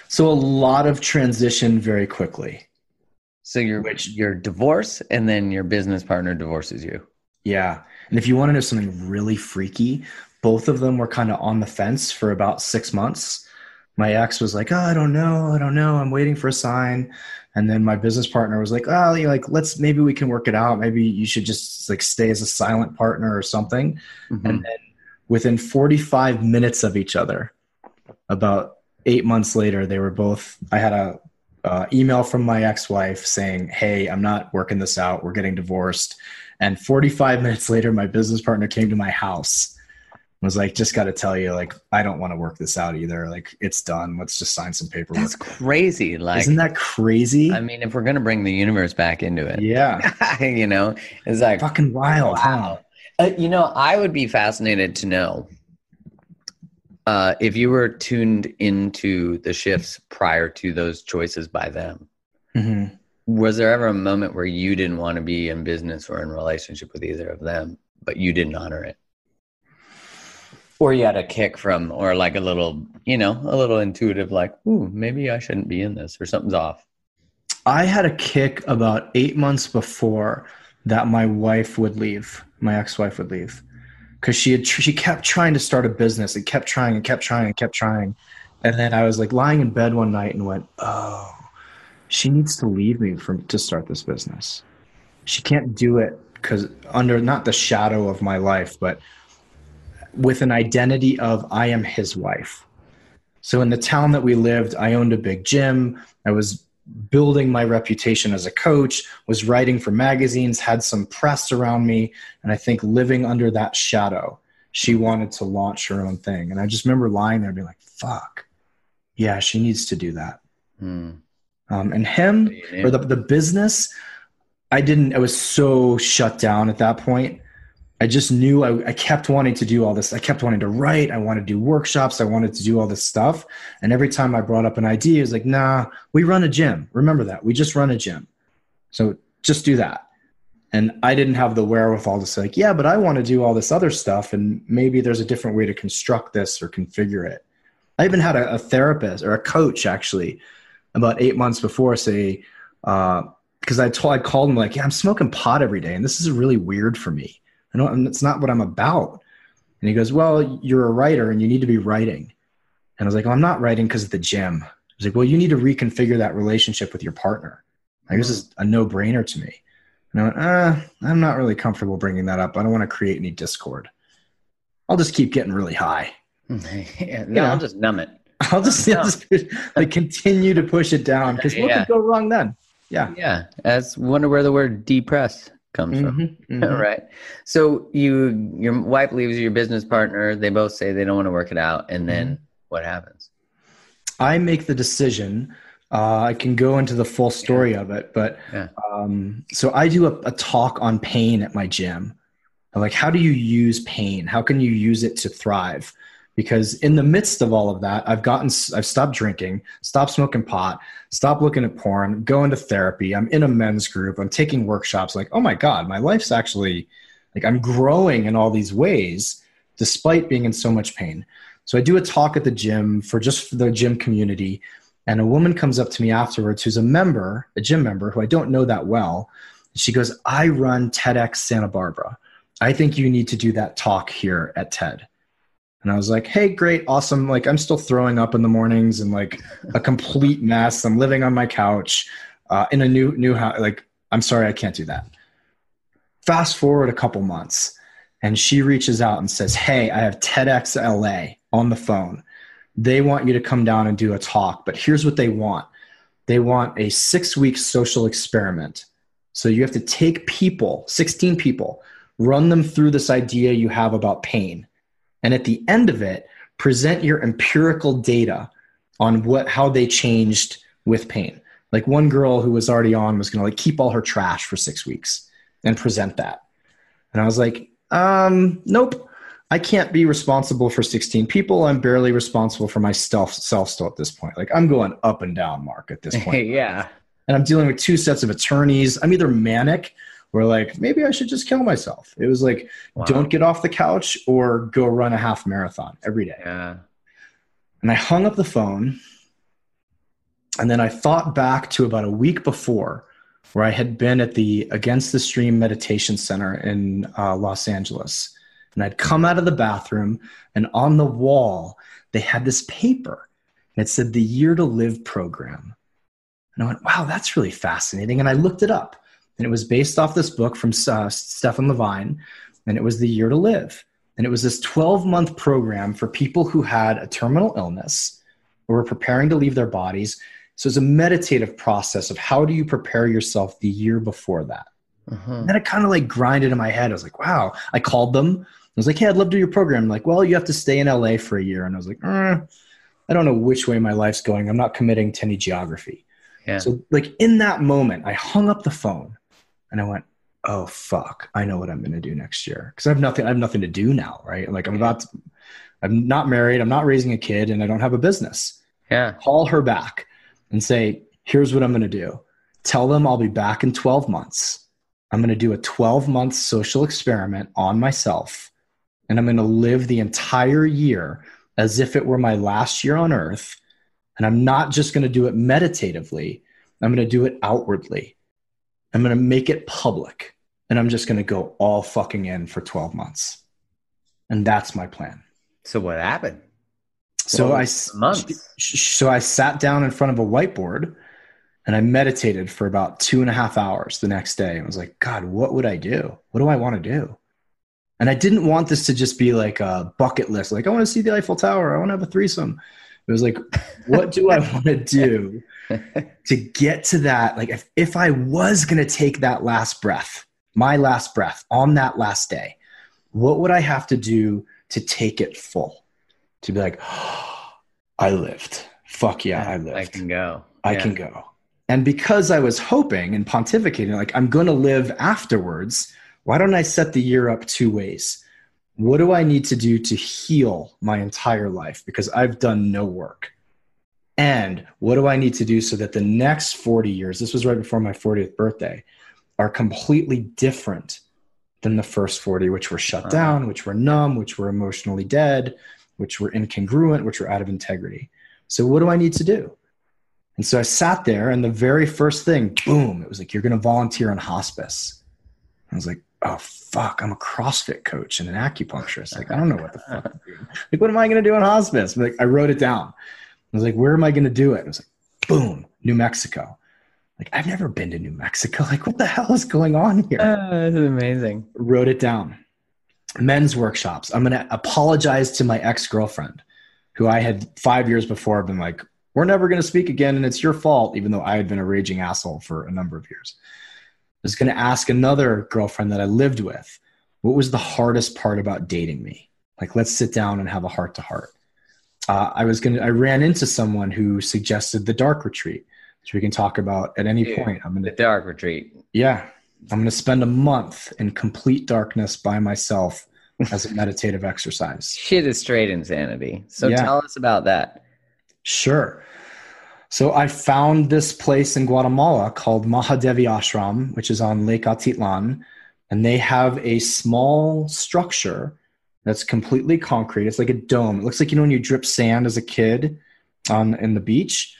So a lot of transition very quickly. So you're you're divorced, and then your business partner divorces you. Yeah. And if you want to know something really freaky, both of them were kind of on the fence for about six months. My ex was like, Oh, I don't know. I don't know. I'm waiting for a sign. And then my business partner was like, Oh, you like, let's maybe we can work it out. Maybe you should just like stay as a silent partner or something. Mhm. And then within 45 minutes of each other, about eight months later, they were both, I had a, uh, email from my ex-wife saying, "Hey, I'm not working this out. We're getting divorced." And 45 minutes later, my business partner came to my house. Was like, "Just got to tell you, like, I don't want to work this out either. Like, it's done. Let's just sign some paperwork." That's crazy. Like, Isn't that crazy? I mean, if we're gonna bring the universe back into it, yeah, you know, it's like fucking wild. huh? Wow. Uh, you know, I would be fascinated to know uh, if you were tuned into the shifts prior to those choices by them. Mhm. Was there ever a moment where you didn't want to be in business or in relationship with either of them, but you didn't honor it? Or you had a kick from, or like a little, you know, a little intuitive, like, ooh, maybe I shouldn't be in this, or something's off. I had a kick about eight months before that my wife would leave, my ex-wife would leave, because she had she kept trying to start a business and kept trying and kept trying and kept trying, and then I was like lying in bed one night and went, oh, she needs to leave me from to start this business. She can't do it because under not the shadow of my life, but with an identity of I am his wife. So in the town that we lived, I owned a big gym. I was building my reputation as a coach, was writing for magazines, had some press around me, and I think living under that shadow, she wanted to launch her own thing. And I just remember lying there and being like, fuck, yeah, she needs to do that. Hmm. Um, and him or the, the business, I didn't, I was so shut down at that point. I just knew I, I, kept wanting to do all this. I kept wanting to write. I wanted to do workshops. I wanted to do all this stuff. And every time I brought up an idea, it was like, nah, we run a gym. Remember that. We just run a gym. So just do that. And I didn't have the wherewithal to say, like, yeah, but I want to do all this other stuff. And maybe there's a different way to construct this or configure it. I even had a, a therapist or a coach actually about eight months before say, because uh, I told I called him like, yeah, I'm smoking pot every day, and this is really weird for me. I don't, it's not what I'm about. And he goes, well, you're a writer and you need to be writing. And I was like, well, I'm not writing because of the gym. He's like, well, you need to reconfigure that relationship with your partner. Like, this is a no brainer to me. And I went, uh, I'm not really comfortable bringing that up. I don't want to create any discord. I'll just keep getting really high. yeah, no, I'll just numb it. I'll just, I'll just like continue to push it down because what yeah. could go wrong then? Yeah. Yeah. That's wonder where the word depress comes mm-hmm, from. Mm-hmm. right. So you your wife leaves your business partner, they both say they don't want to work it out, and then mm-hmm. what happens? I make the decision. Uh, I can go into the full story yeah. of it, but yeah. um, so I do a, a talk on pain at my gym. I'm like, how do you use pain? How can you use it to thrive? Because in the midst of all of that i've gotten i've stopped drinking stopped smoking pot stopped looking at porn going to therapy i'm in a men's group i'm taking workshops like oh my god my life's actually like i'm growing in all these ways despite being in so much pain. So i do a talk at the gym for just for the gym community and a woman comes up to me afterwards who's a member a gym member who i don't know that well. She goes i run tedx santa barbara. I think you need to do that talk here at ted and I was like, hey, great, awesome. Like, I'm still throwing up in the mornings and like a complete mess. I'm living on my couch uh, in a new, new house. Like, I'm sorry, I can't do that. Fast forward a couple months, and she reaches out and says, hey, I have TEDx LA on the phone. They want you to come down and do a talk, but here's what they want they want a six week social experiment. So you have to take people, 16 people, run them through this idea you have about pain and at the end of it present your empirical data on what how they changed with pain. Like one girl who was already on was going to like keep all her trash for six weeks and present that. And i was like um nope. I can't be responsible for 16 people. I'm barely responsible for myself self still at this point. Like i'm going up and down mark at this point yeah. and i'm dealing with two sets of attorneys. I'm either manic were like, maybe I should just kill myself. It was like, wow. don't get off the couch or go run a half marathon every day. Yeah. And I hung up the phone. And then I thought back to about a week before where I had been at the Against the Stream Meditation Center in uh, Los Angeles. And I'd come out of the bathroom, and on the wall, they had this paper. And it said the Year to Live program. And I went, wow, that's really fascinating. And I looked it up. And it was based off this book from uh, Stephen Levine, and it was The Year to Live. And it was this 12 month program for people who had a terminal illness or were preparing to leave their bodies. So it's a meditative process of how do you prepare yourself the year before that. Uh-huh. And then it kind of like grinded in my head. I was like, wow. I called them. I was like, hey, I'd love to do your program. I'm like, well, you have to stay in LA for a year. And I was like, eh, I don't know which way my life's going. I'm not committing to any geography. Yeah. So, like, in that moment, I hung up the phone and I went, oh fuck, I know what I'm going to do next year because I have nothing. I have nothing to do now, right? Like I'm about, to, I'm not married. I'm not raising a kid, and I don't have a business. Yeah. Call her back and say, here's what I'm going to do. Tell them I'll be back in 12 months. I'm going to do a 12 month social experiment on myself, and I'm going to live the entire year as if it were my last year on earth. And I'm not just going to do it meditatively. I'm going to do it outwardly. I'm going to make it public and I'm just going to go all fucking in for 12 months. And that's my plan. So what happened? So I months. so I sat down in front of a whiteboard and I meditated for about two and a half hours the next day. I was like, God, what would I do? What do I want to do? And I didn't want this to just be like a bucket list. Like, I want to see the Eiffel Tower. I want to have a threesome. It was like, what do I want to do to get to that? Like, if, if I was going to take that last breath, my last breath on that last day, what would I have to do to take it full? To be like, oh, I lived. Fuck yeah, I lived. I can go. I Yeah. can go. And because I was hoping and pontificating, like, I'm going to live afterwards, why don't I set the year up two ways? What do I need to do to heal my entire life? Because I've done no work. And what do I need to do so that the next 40 years, this was right before my 40th birthday, are completely different than the first 40, which were shut uh-huh. down, which were numb, which were emotionally dead, which were incongruent, which were out of integrity. So, what do I need to do? And so I sat there, and the very first thing, boom, it was like, you're going to volunteer on hospice. I was like, oh, fuck, I'm a CrossFit coach and an acupuncturist. Like, I don't know what the fuck I'm doing. Like, what am I going to do in hospice? Like, I wrote it down. I was like, where am I going to do it? I was like, boom, New Mexico. Like, I've never been to New Mexico. Like, what the hell is going on here? Ah, this is amazing. wrote it down. Men's workshops. I'm going to apologize to my ex girlfriend, who I had five years before been like, we're never going to speak again, and it's your fault, even though I had been a raging asshole for a number of years. I was going to ask another girlfriend that I lived with, what was the hardest part about dating me? Like, let's sit down and have a heart to heart. Uh, I was going to, I ran into someone who suggested the dark retreat, which we can talk about at any Dude, point. I'm going The dark retreat. yeah. I'm going to spend a month in complete darkness by myself as a meditative exercise. Shit is straight insanity. So Yeah. tell us about that. Sure. So I found this place in Guatemala called Mahadevi Ashram, which is on Lake Atitlan, and they have a small structure that's completely concrete. It's like a dome. It looks like you know when you drip sand as a kid on in the beach,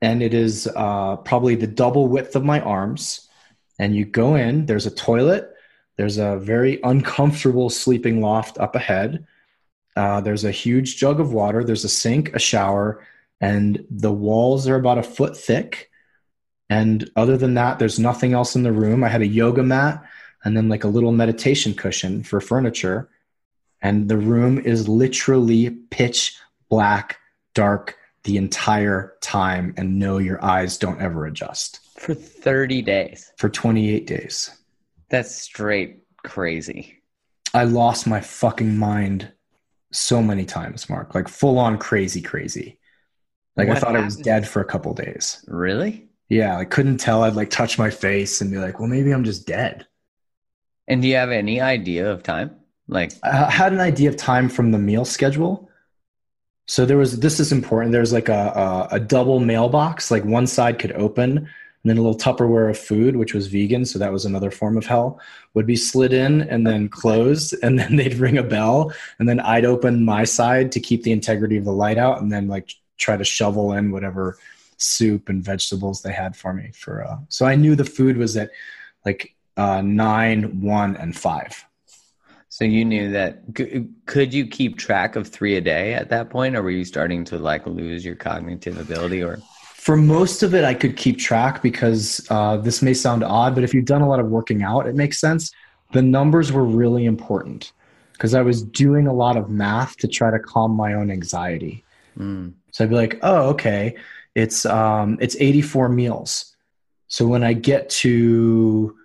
and it is uh, probably the double width of my arms. And you go in. There's a toilet. There's a very uncomfortable sleeping loft up ahead. Uh, there's a huge jug of water. There's a sink, a shower, and the walls are about a foot thick. And other than that, there's nothing else in the room. I had a yoga mat and then like a little meditation cushion for furniture. And the room is literally pitch black, dark the entire time. And no, your eyes don't ever adjust For 30 days. for 28 days. That's straight crazy. I lost my fucking mind so many times, Mark. Like full on crazy, crazy. Like I What thought I was dead for a couple days. Really? Yeah, I couldn't tell. I'd like touch my face and be like, well, maybe I'm just dead. And do you have any idea of time? Like, I had an idea of time from the meal schedule. So there was this is important. There's like a, a a double mailbox. Like one side could open, and then a little Tupperware of food, which was vegan. So that was another form of hell. Would be slid in and then closed, and then they'd ring a bell, and then I'd open my side to keep the integrity of the light out, and then like try to shovel in whatever soup and vegetables they had for me. For uh, so I knew the food was at like uh, nine, one, and five. so you knew that. Could you keep track of three a day at that point, or were you starting to like lose your cognitive ability? Or For most of it, I could keep track because uh, this may sound odd, but if you've done a lot of working out, it makes sense. The numbers were really important because I was doing a lot of math to try to calm my own anxiety. Mm. So I'd be like, oh, okay, it's um, it's 84 meals. So when I get to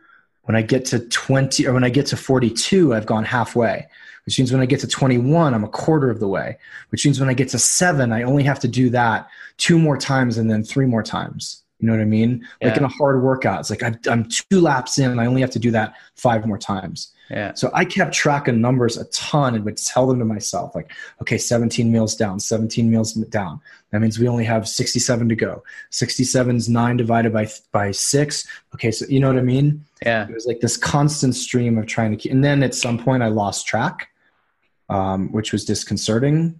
when I get to 20 or when I get to 42, I've gone halfway. Which means when I get to 21, I'm a quarter of the way. Which means when I get to seven, I only have to do that two more times and then three more times. You know what I mean? Like in a hard workout, it's like I'm two laps in, I only have to do that five more times. Yeah, So I kept track of numbers a ton and would tell them to myself, like, okay, 17 meals down, 17 meals down. That means we only have 67 to go. 67 is nine divided by by six. Okay, so you know what I mean? yeah, It was like this constant stream of trying to keep. And then at some point, I lost track, um, which was disconcerting.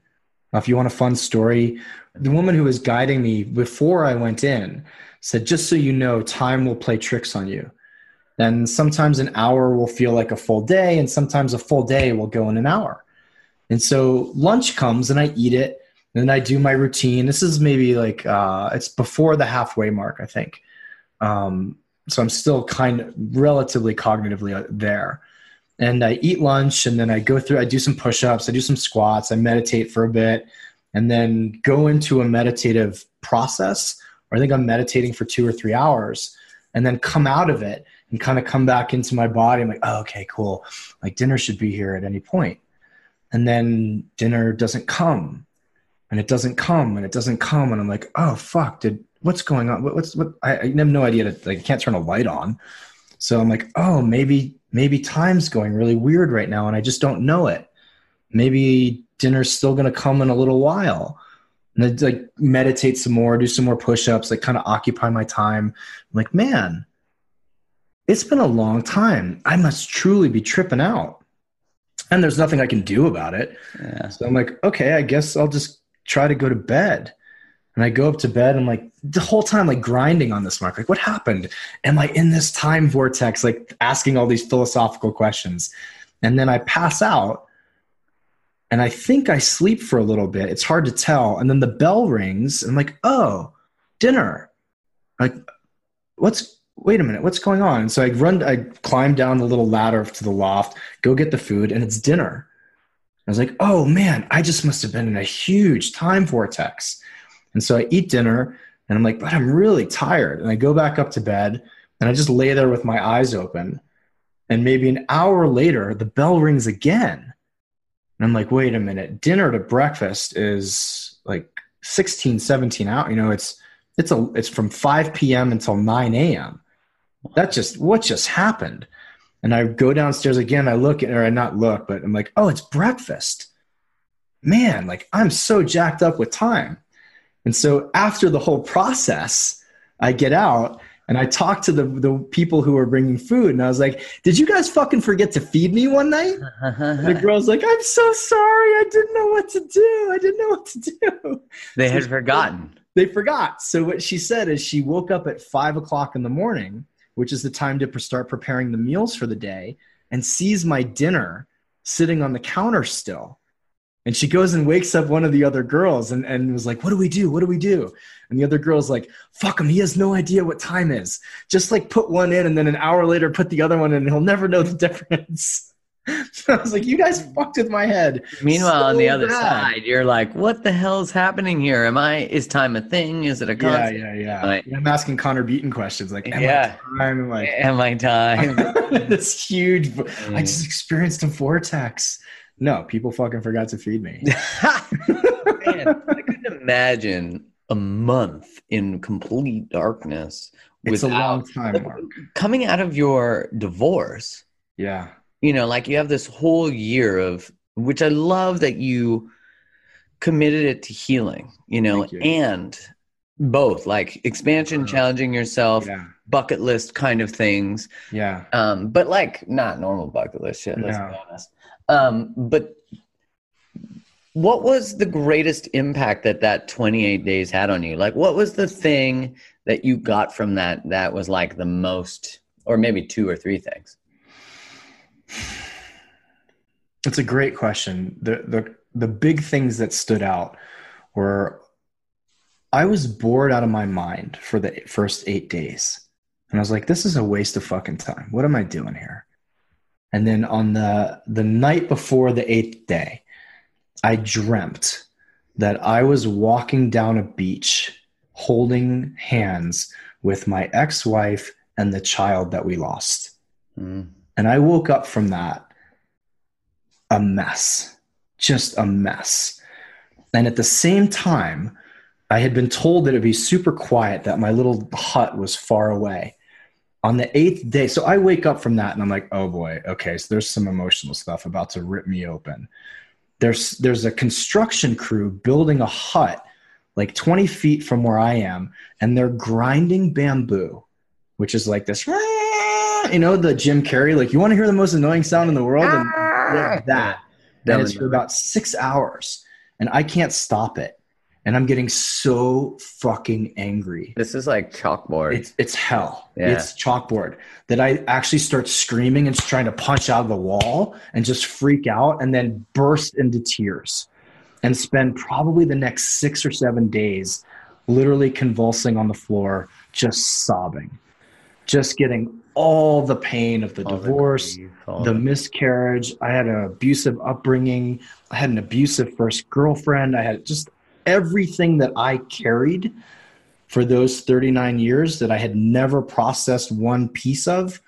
Now, if you want a fun story, the woman who was guiding me before I went in said, just so you know, time will play tricks on you. And sometimes an hour will feel like a full day, and sometimes a full day will go in an hour. And so lunch comes and I eat it, and then I do my routine. This is maybe like uh, it's before the halfway mark, I think. Um, so I'm still kind of relatively cognitively uh, there. And I eat lunch, and then I go through. I do some push-ups, I do some squats, I meditate for a bit, and then go into a meditative process, or I think I'm meditating for two or three hours, and then come out of it and kind of come back into my body. I'm like, oh, okay, cool. Like dinner should be here at any point. And then dinner doesn't come and it doesn't come and it doesn't come. And I'm like, oh, fuck, did what's going on? What, what's what? I, I have no idea. Like, I can't turn a light on. So I'm like, oh, maybe, maybe time's going really weird right now and I just don't know it. Maybe dinner's still going to come in a little while. And I'd like meditate some more, do some more push ups, like kind of occupy my time. I'm like, man, it's been a long time. I must truly be tripping out. And there's nothing I can do about it. Yeah. So I'm like, okay, I guess I'll just try to go to bed. And I go up to bed and like the whole time like grinding on this mark. Like, what happened? Am I in this time vortex? Like asking all these philosophical questions. And then I pass out and I think I sleep for a little bit. It's hard to tell. And then the bell rings and I'm like, oh, dinner. Like, what's wait a minute, what's going on? So I run, I climb down the little ladder to the loft, go get the food, and it's dinner. I was like, oh man, I just must have been in a huge time vortex. And so I eat dinner and I'm like, but I'm really tired. And I go back up to bed and I just lay there with my eyes open. And maybe an hour later, the bell rings again. And I'm like, wait a minute, dinner to breakfast is like 16, 17 hours. You know, it's, it's a, it's from 5 p.m. until 9 a.m that just what just happened? And i go downstairs again i look or i not look but i'm like oh it's breakfast. Man like i'm so jacked up with time. And so after the whole process i get out and i talk to the, the people who are bringing food. And i was like did you guys fucking forget to feed me one night? The girl's like i'm so sorry i didn't know what to do i didn't know what to do. They had forgotten. They forgot. So what she said is she woke up at five o'clock in the morning which is the time to start preparing the meals for the day, and sees my dinner sitting on the counter still. And she goes and wakes up one of the other girls and, and was like, What do we do? What do we do? And the other girl's like, Fuck him. He has no idea what time is. Just like put one in and then an hour later put the other one in and he'll never know the difference. I was like, you guys fucked with my head. Meanwhile, so on the other bad. side, you're like, what the hell's happening here? Am I, is time a thing? Is it a concept? Yeah, yeah, yeah. I, I'm asking Connor Beaton questions like, am yeah. I time? Like, am I time? this huge, mm. I just experienced a vortex. No, people fucking forgot to feed me. Man, I couldn't imagine a month in complete darkness. It's a long time, Mark. Coming out of your divorce. Yeah you know like you have this whole year of which i love that you committed it to healing you know you. and both like expansion challenging yourself yeah. bucket list kind of things yeah um but like not normal bucket list shit let's no. be honest um but what was the greatest impact that that 28 days had on you like what was the thing that you got from that that was like the most or maybe two or three things it's a great question. The the the big things that stood out were I was bored out of my mind for the first 8 days. And I was like this is a waste of fucking time. What am I doing here? And then on the the night before the 8th day, I dreamt that I was walking down a beach holding hands with my ex-wife and the child that we lost. Mm. And I woke up from that a mess, just a mess. And at the same time, I had been told that it'd be super quiet, that my little hut was far away. On the eighth day, so I wake up from that and I'm like, oh boy, okay, so there's some emotional stuff about to rip me open. There's there's a construction crew building a hut like 20 feet from where I am, and they're grinding bamboo, which is like this you know the Jim Carrey, like you want to hear the most annoying sound in the world, and ah! that. And it's for about six hours, and I can't stop it. And I'm getting so fucking angry. This is like chalkboard. It's it's hell. Yeah. It's chalkboard that I actually start screaming and trying to punch out of the wall and just freak out and then burst into tears and spend probably the next six or seven days literally convulsing on the floor, just sobbing, just getting all the pain of the all divorce, the, the miscarriage. I had an abusive upbringing. I had an abusive first girlfriend. I had just everything that I carried for those 39 years that I had never processed one piece of,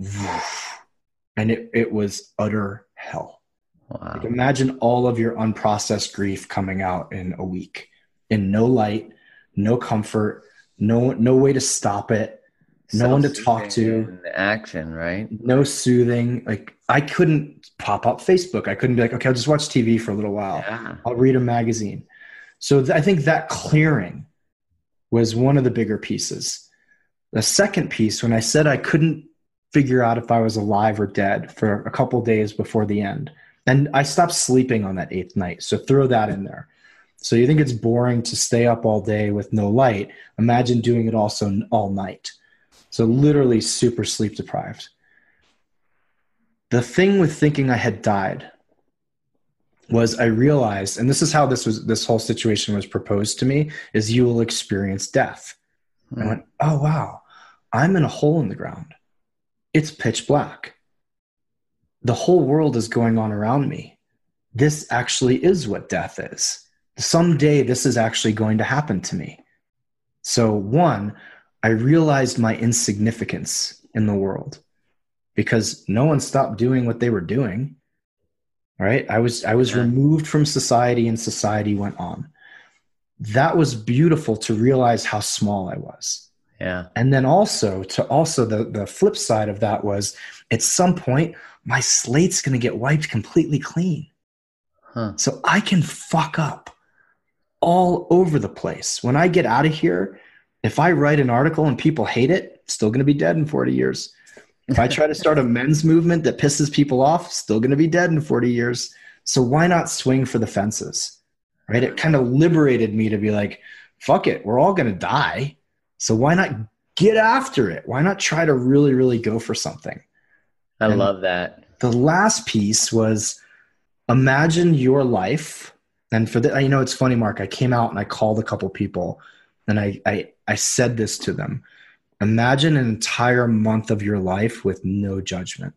and it, it was utter hell. Wow. Like imagine all of your unprocessed grief coming out in a week in no light, no comfort, no no way to stop it, no one to talk to. Action, right? No soothing. Like I couldn't pop up Facebook. I couldn't be like, okay, I'll just watch TV for a little while. Yeah. I'll read a magazine. So th- I think that clearing was one of the bigger pieces. The second piece, when I said I couldn't figure out if I was alive or dead for a couple days before the end, and I stopped sleeping on that eighth night. So throw that in there. So you think it's boring to stay up all day with no light? Imagine doing it also all night. So literally super sleep deprived. The thing with thinking I had died was I realized, and this is how this was this whole situation was proposed to me, is you will experience death. Mm. I went, oh wow, I'm in a hole in the ground. It's pitch black. The whole world is going on around me. This actually is what death is. Someday this is actually going to happen to me. So, one, I realized my insignificance in the world because no one stopped doing what they were doing right? I was i was yeah. removed from society and society went on. That was beautiful to realize how small i was. Yeah. And then also to also the the flip side of that was at some point my slate's going to get wiped completely clean. Huh. so i can fuck up all over the place. When i get out of here if i write an article and people hate it still going to be dead in 40 years if I try to start a men's movement that pisses people off, still going to be dead in 40 years. So why not swing for the fences? Right? It kind of liberated me to be like, fuck it, we're all going to die. So why not get after it? Why not try to really, really go for something? I and love that. The last piece was imagine your life. And for the, you know, it's funny, Mark, I came out and I called a couple people and I, I, I said this to them Imagine an entire month of your life with no judgment,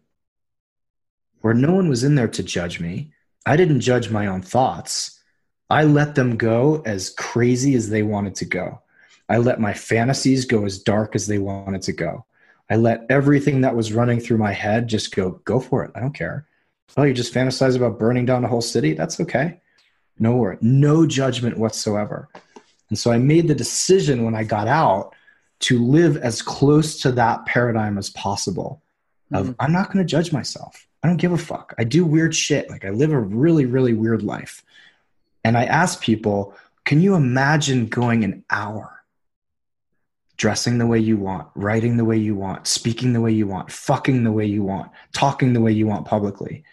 where no one was in there to judge me. I didn't judge my own thoughts. I let them go as crazy as they wanted to go. I let my fantasies go as dark as they wanted to go. I let everything that was running through my head just go, go for it. I don't care. Oh, you just fantasize about burning down a whole city? That's okay. No worry. No judgment whatsoever. And so I made the decision when I got out to live as close to that paradigm as possible of mm-hmm. i'm not going to judge myself. I don't give a fuck. I do weird shit. Like i live a really really weird life. And i ask people can you imagine going an hour dressing the way you want writing the way you want speaking the way you want fucking the way you want talking the way you want publicly?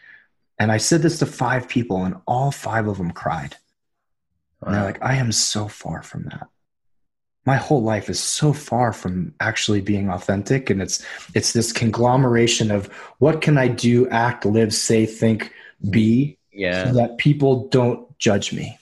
And i said this to five people and all five of them cried wow. and they're like i am so far from that. My whole life is so far from actually being authentic. And it's it's this conglomeration of what can i do act live say think be yeah. so that people don't judge me.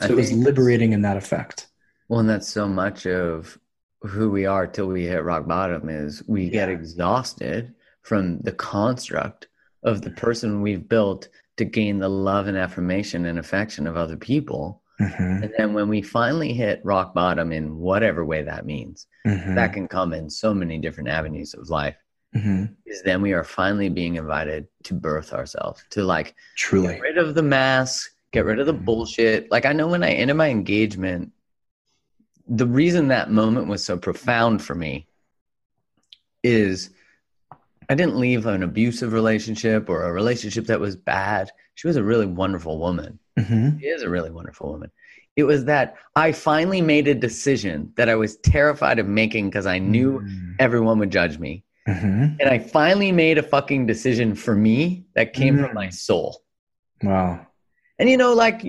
So it was liberating in that effect. Well and that's so much of who we are till we hit rock bottom is we yeah. get exhausted from the construct of the person we've built to gain the love and affirmation and affection of other people Mm-hmm. And then when we finally hit rock bottom in whatever way that means, mm-hmm. that can come in so many different avenues of life. Mm-hmm. Is then we are finally being invited to birth ourselves, to like truly get rid of the mask, get rid of the mm-hmm. bullshit. Like I know when I ended my engagement, the reason that moment was so profound for me is I didn't leave an abusive relationship or a relationship that was bad. She was a really wonderful woman. Mm-hmm. She is a really wonderful woman. It was that I finally made a decision that I was terrified of making because I knew mm-hmm. everyone would judge me. Mm-hmm. And I finally made a fucking decision for me that came from my mm. soul. Wow. And you know, like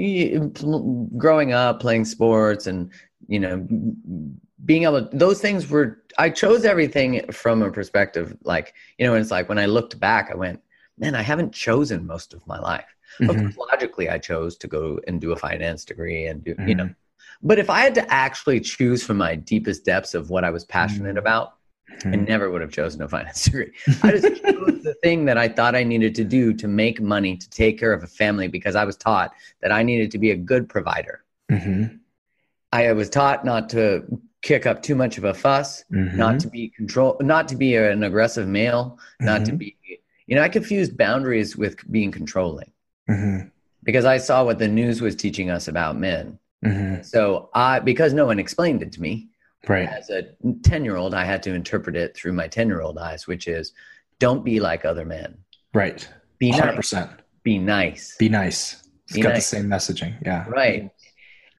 growing up, playing sports, and you know, being able to, those things were I chose everything from a perspective like you know, and it's like when I looked back, I went, man, I haven't chosen most of my life. Mm-hmm. Of course, logically, I chose to go and do a finance degree and do, mm-hmm. you know. Mm-hmm. But if I had to actually choose from my deepest depths of what I was passionate mm-hmm. about, I never would have chosen a finance degree. I just chose the thing that I thought I needed to do to make money to take care of a family because I was taught that I needed to be a good provider. Mm-hmm. I was taught not to kick up too much of a fuss, Mhm. not to be control, not to be an aggressive male, not to Mhm. be, you know, I confused boundaries with being controlling Mm-hmm. because I saw what the news was teaching us about men. Mm-hmm. So I, because no one explained it to me, Right. as a 10 year old, I had to interpret it through my 10 year old eyes, which is don't be like other men. Right. Be Hundred nice. Be nice. Be nice. It's Be got nice. the same messaging. Yeah. Right.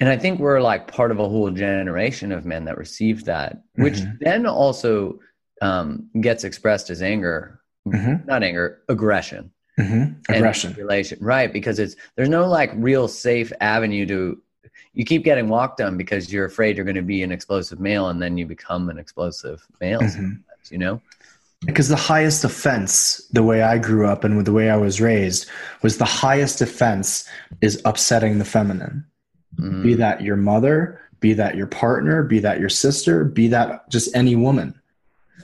And I think we're like part of a whole generation of men that received that, which Mhm. then also um, gets expressed as anger, Mhm. not anger, aggression. Mm-hmm. Aggression. relation right because it's there's no like real safe avenue to you keep getting walked on because you're afraid you're going to be an explosive male and then you become an explosive male Mhm. you know Because the highest offense, the way I grew up and with the way I was raised, was the highest offense is upsetting the feminine. Mm, Be that your mother, be that your partner, be that your sister, be that just any woman.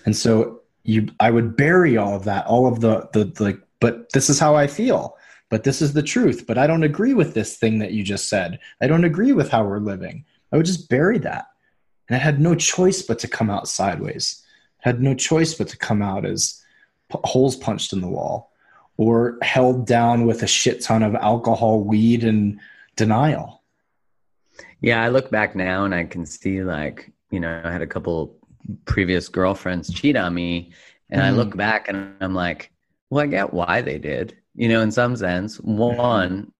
And so you I would bury all of that, all of the the like, but this is how I feel. But this is the truth. But I don't agree with this thing that you just said. I don't agree with how we're living. I would just bury that. And I had no choice but to come out sideways. had no choice but to come out as p- holes punched in the wall or held down with a shit ton of alcohol, weed, and denial. Yeah i look back now and i can see like you know i had a couple previous girlfriends cheat on me and i Mm. look back and i'm like well i get why they did you know in some sense. One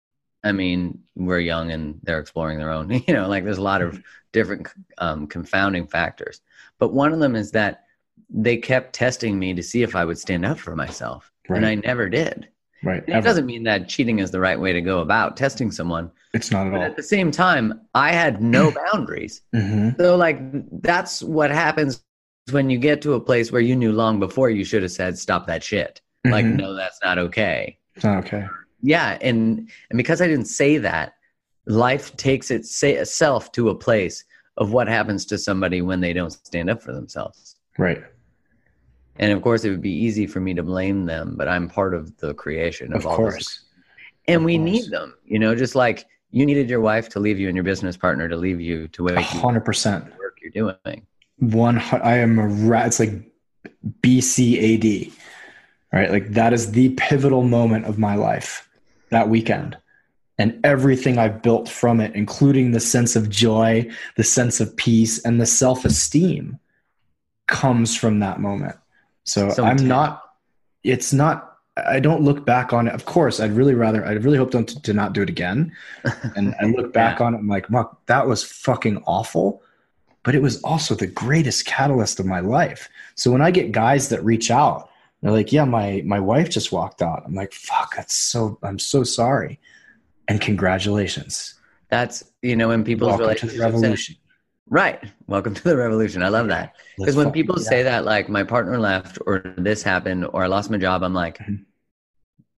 i mean we're young and they're exploring their own you know like there's a lot of different um, confounding factors. But one of them is that they kept testing me to see if i would stand up for myself and i never did Right. it doesn't mean that cheating is the right way to go about testing someone It's not at but all. at the same time i had no boundaries hmm so like that's what happens when you get to a place where you knew long before you should have said stop that shit like Mhm. no that's not okay It's not okay. yeah and and because i didn't say that life takes itself to a place of what happens to somebody when they don't stand up for themselves Right. And of course it would be easy for me to blame them but i'm part of the creation of, Of all course. this and Of we course. need them you know just like you needed your wife to leave you and your business partner to leave you to wake hundred percent. the work you're doing One. I am a rat. It's like BCAD. Right. Like that is the pivotal moment of my life. That weekend. And everything I've built from it, including the sense of joy, the sense of peace, and the self esteem, comes from that moment. So, I'm not, it's not, I don't look back on it. Of course, I'd really rather, I'd really hope to, to not do it again. And I look back on it, I'm like, fuck, that was fucking awful. But it was also the greatest catalyst of my life. So when I get guys that reach out, they're like, yeah, my, my wife just walked out. I'm like, fuck, that's so, I'm so sorry. And congratulations. That's you know when people's Welcome to relationships the revolution. Right. Welcome to the revolution. I love that because when people yeah. say that, like my partner left or this happened or I lost my job, I'm like, Mhm.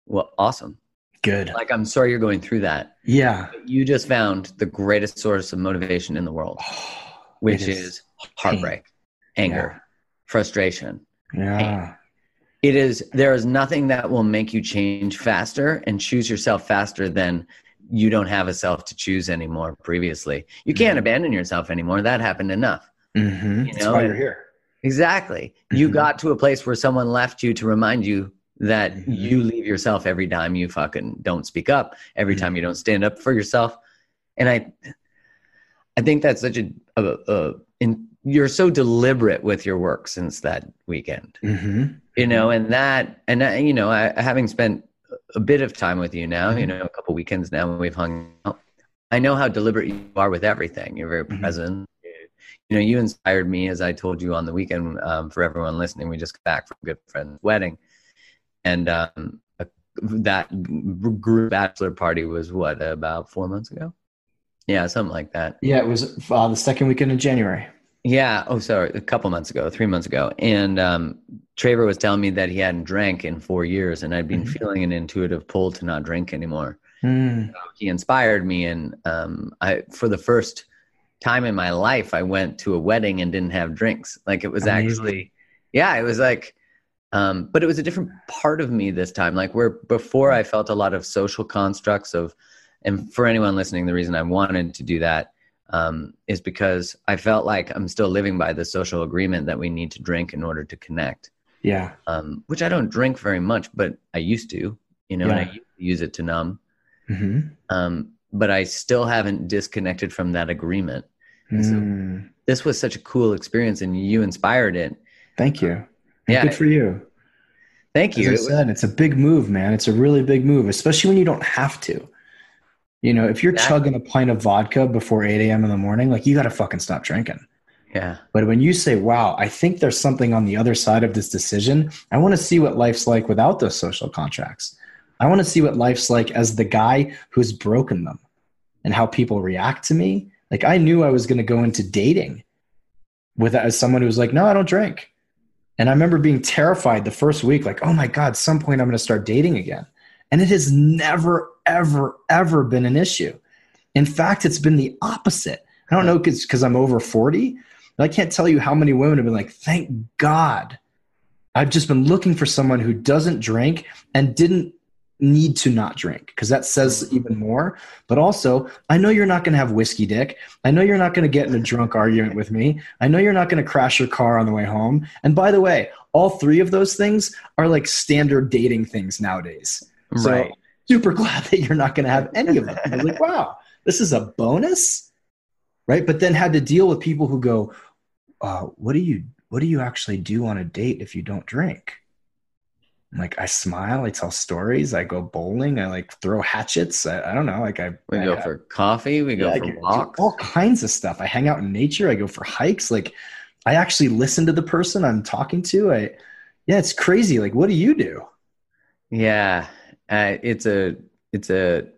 well, awesome. good. Like I'm sorry you're going through that. Yeah. You just found the greatest source of motivation in the world, which It is, heartbreak, anger, frustration. Yeah. It is there is nothing that will make you change faster and choose yourself faster than you don't have a self to choose anymore previously. You can't Mhm. abandon yourself anymore. That happened enough. Mm-hmm. You That's why you're here. Exactly. You Mhm. got to a place where someone left you to remind you that Mhm. you leave yourself every time you fucking don't speak up, every Mhm. time you don't stand up for yourself. And I I think that's such a, a, a in, you're so deliberate with your work since that weekend. Mm-hmm. You know, and that and you know, I, having spent a bit of time with you now, you know, a couple weekends now we've hung out, I know how deliberate you are with everything. You're very Mhm. present. You know, you inspired me, as I told you on the weekend. Um, for everyone listening, we just got back from a good friend's wedding, and um, a, that group bachelor party was what about four months ago? Yeah, something like that. Yeah, it was uh, the second weekend in January. Yeah. Oh, sorry. A couple months ago, three months ago. And um, Traver was telling me that he hadn't drank in four years, and I'd been Mhm. feeling an intuitive pull to not drink anymore. Mm. He inspired me, and um, I, for the first time in my life, I went to a wedding and didn't have drinks. Like it was Amazing. actually, Yeah, it was like, um, but it was a different part of me this time. Like where before I felt a lot of social constructs of, and for anyone listening, the reason I wanted to do that um, is because I felt like I'm still living by the social agreement that we need to drink in order to connect. Yeah. Um, which I don't drink very much, but I used to, you know, Yeah. and I use it to numb. hmm Um, but I still haven't disconnected from that agreement. So Mm, this was such a cool experience, and you inspired it. thank you. And Yeah. Good for you. Thank As you. I said, it's a big move, man. It's a really big move, especially when you don't have to. You know, if you're Exactly. chugging a pint of vodka before 8 a.m. in the morning, like you got to fucking stop drinking. yeah. But when you say, wow, I think there's something on the other side of this decision, I want to see what life's like without those social contracts. I want to see what life's like as the guy who's broken them and how people react to me. Like I knew I was going to go into dating with as someone who was like, no, I don't drink. And I remember being terrified the first week, like, oh my God, some point I'm going to start dating again. And it has never, ever, ever been an issue. In fact, it's been the opposite. I don't know because I'm over 40. And I can't tell you how many women have been like, thank God. I've just been looking for someone who doesn't drink and didn't need to not drink because that says even more. But also, I know you're not going to have whiskey dick. I know you're not going to get in a drunk argument with me. I know you're not going to crash your car on the way home. And by the way, all three of those things are like standard dating things nowadays. So Right. Super glad that you're not going to have any of them. I was like, wow, this is a bonus, right? But then had to deal with people who go, uh, "What do you what do you actually do on a date if you don't drink?" I'm like, I smile, I tell stories, I go bowling, I like throw hatchets. I, I don't know, like I We I- go for coffee. We go yeah, for walks. all kinds of stuff. I hang out in nature. I go for hikes. Like, I actually listen to the person I'm talking to. I, yeah, it's crazy. Like, what do you do? Yeah, uh, it's a it's a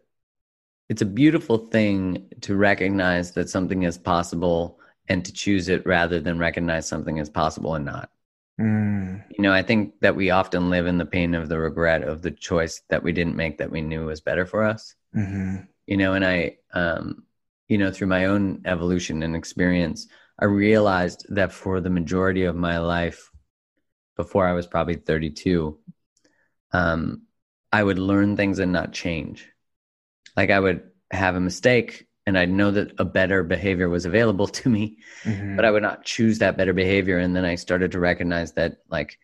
it's a beautiful thing to recognize that something is possible and to choose it rather than recognize something is possible and not. Mm, You know, I think that we often live in the pain of the regret of the choice that we didn't make that we knew was better for us. hmm You know, and I, um, you know, through my own evolution and experience, I realized that for the majority of my life, before I was probably 32, um, I would learn things and not change. Like I would have a mistake and I'd know that a better behavior was available to me, Mhm. but I would not choose that better behavior. And then I started to recognize that, like,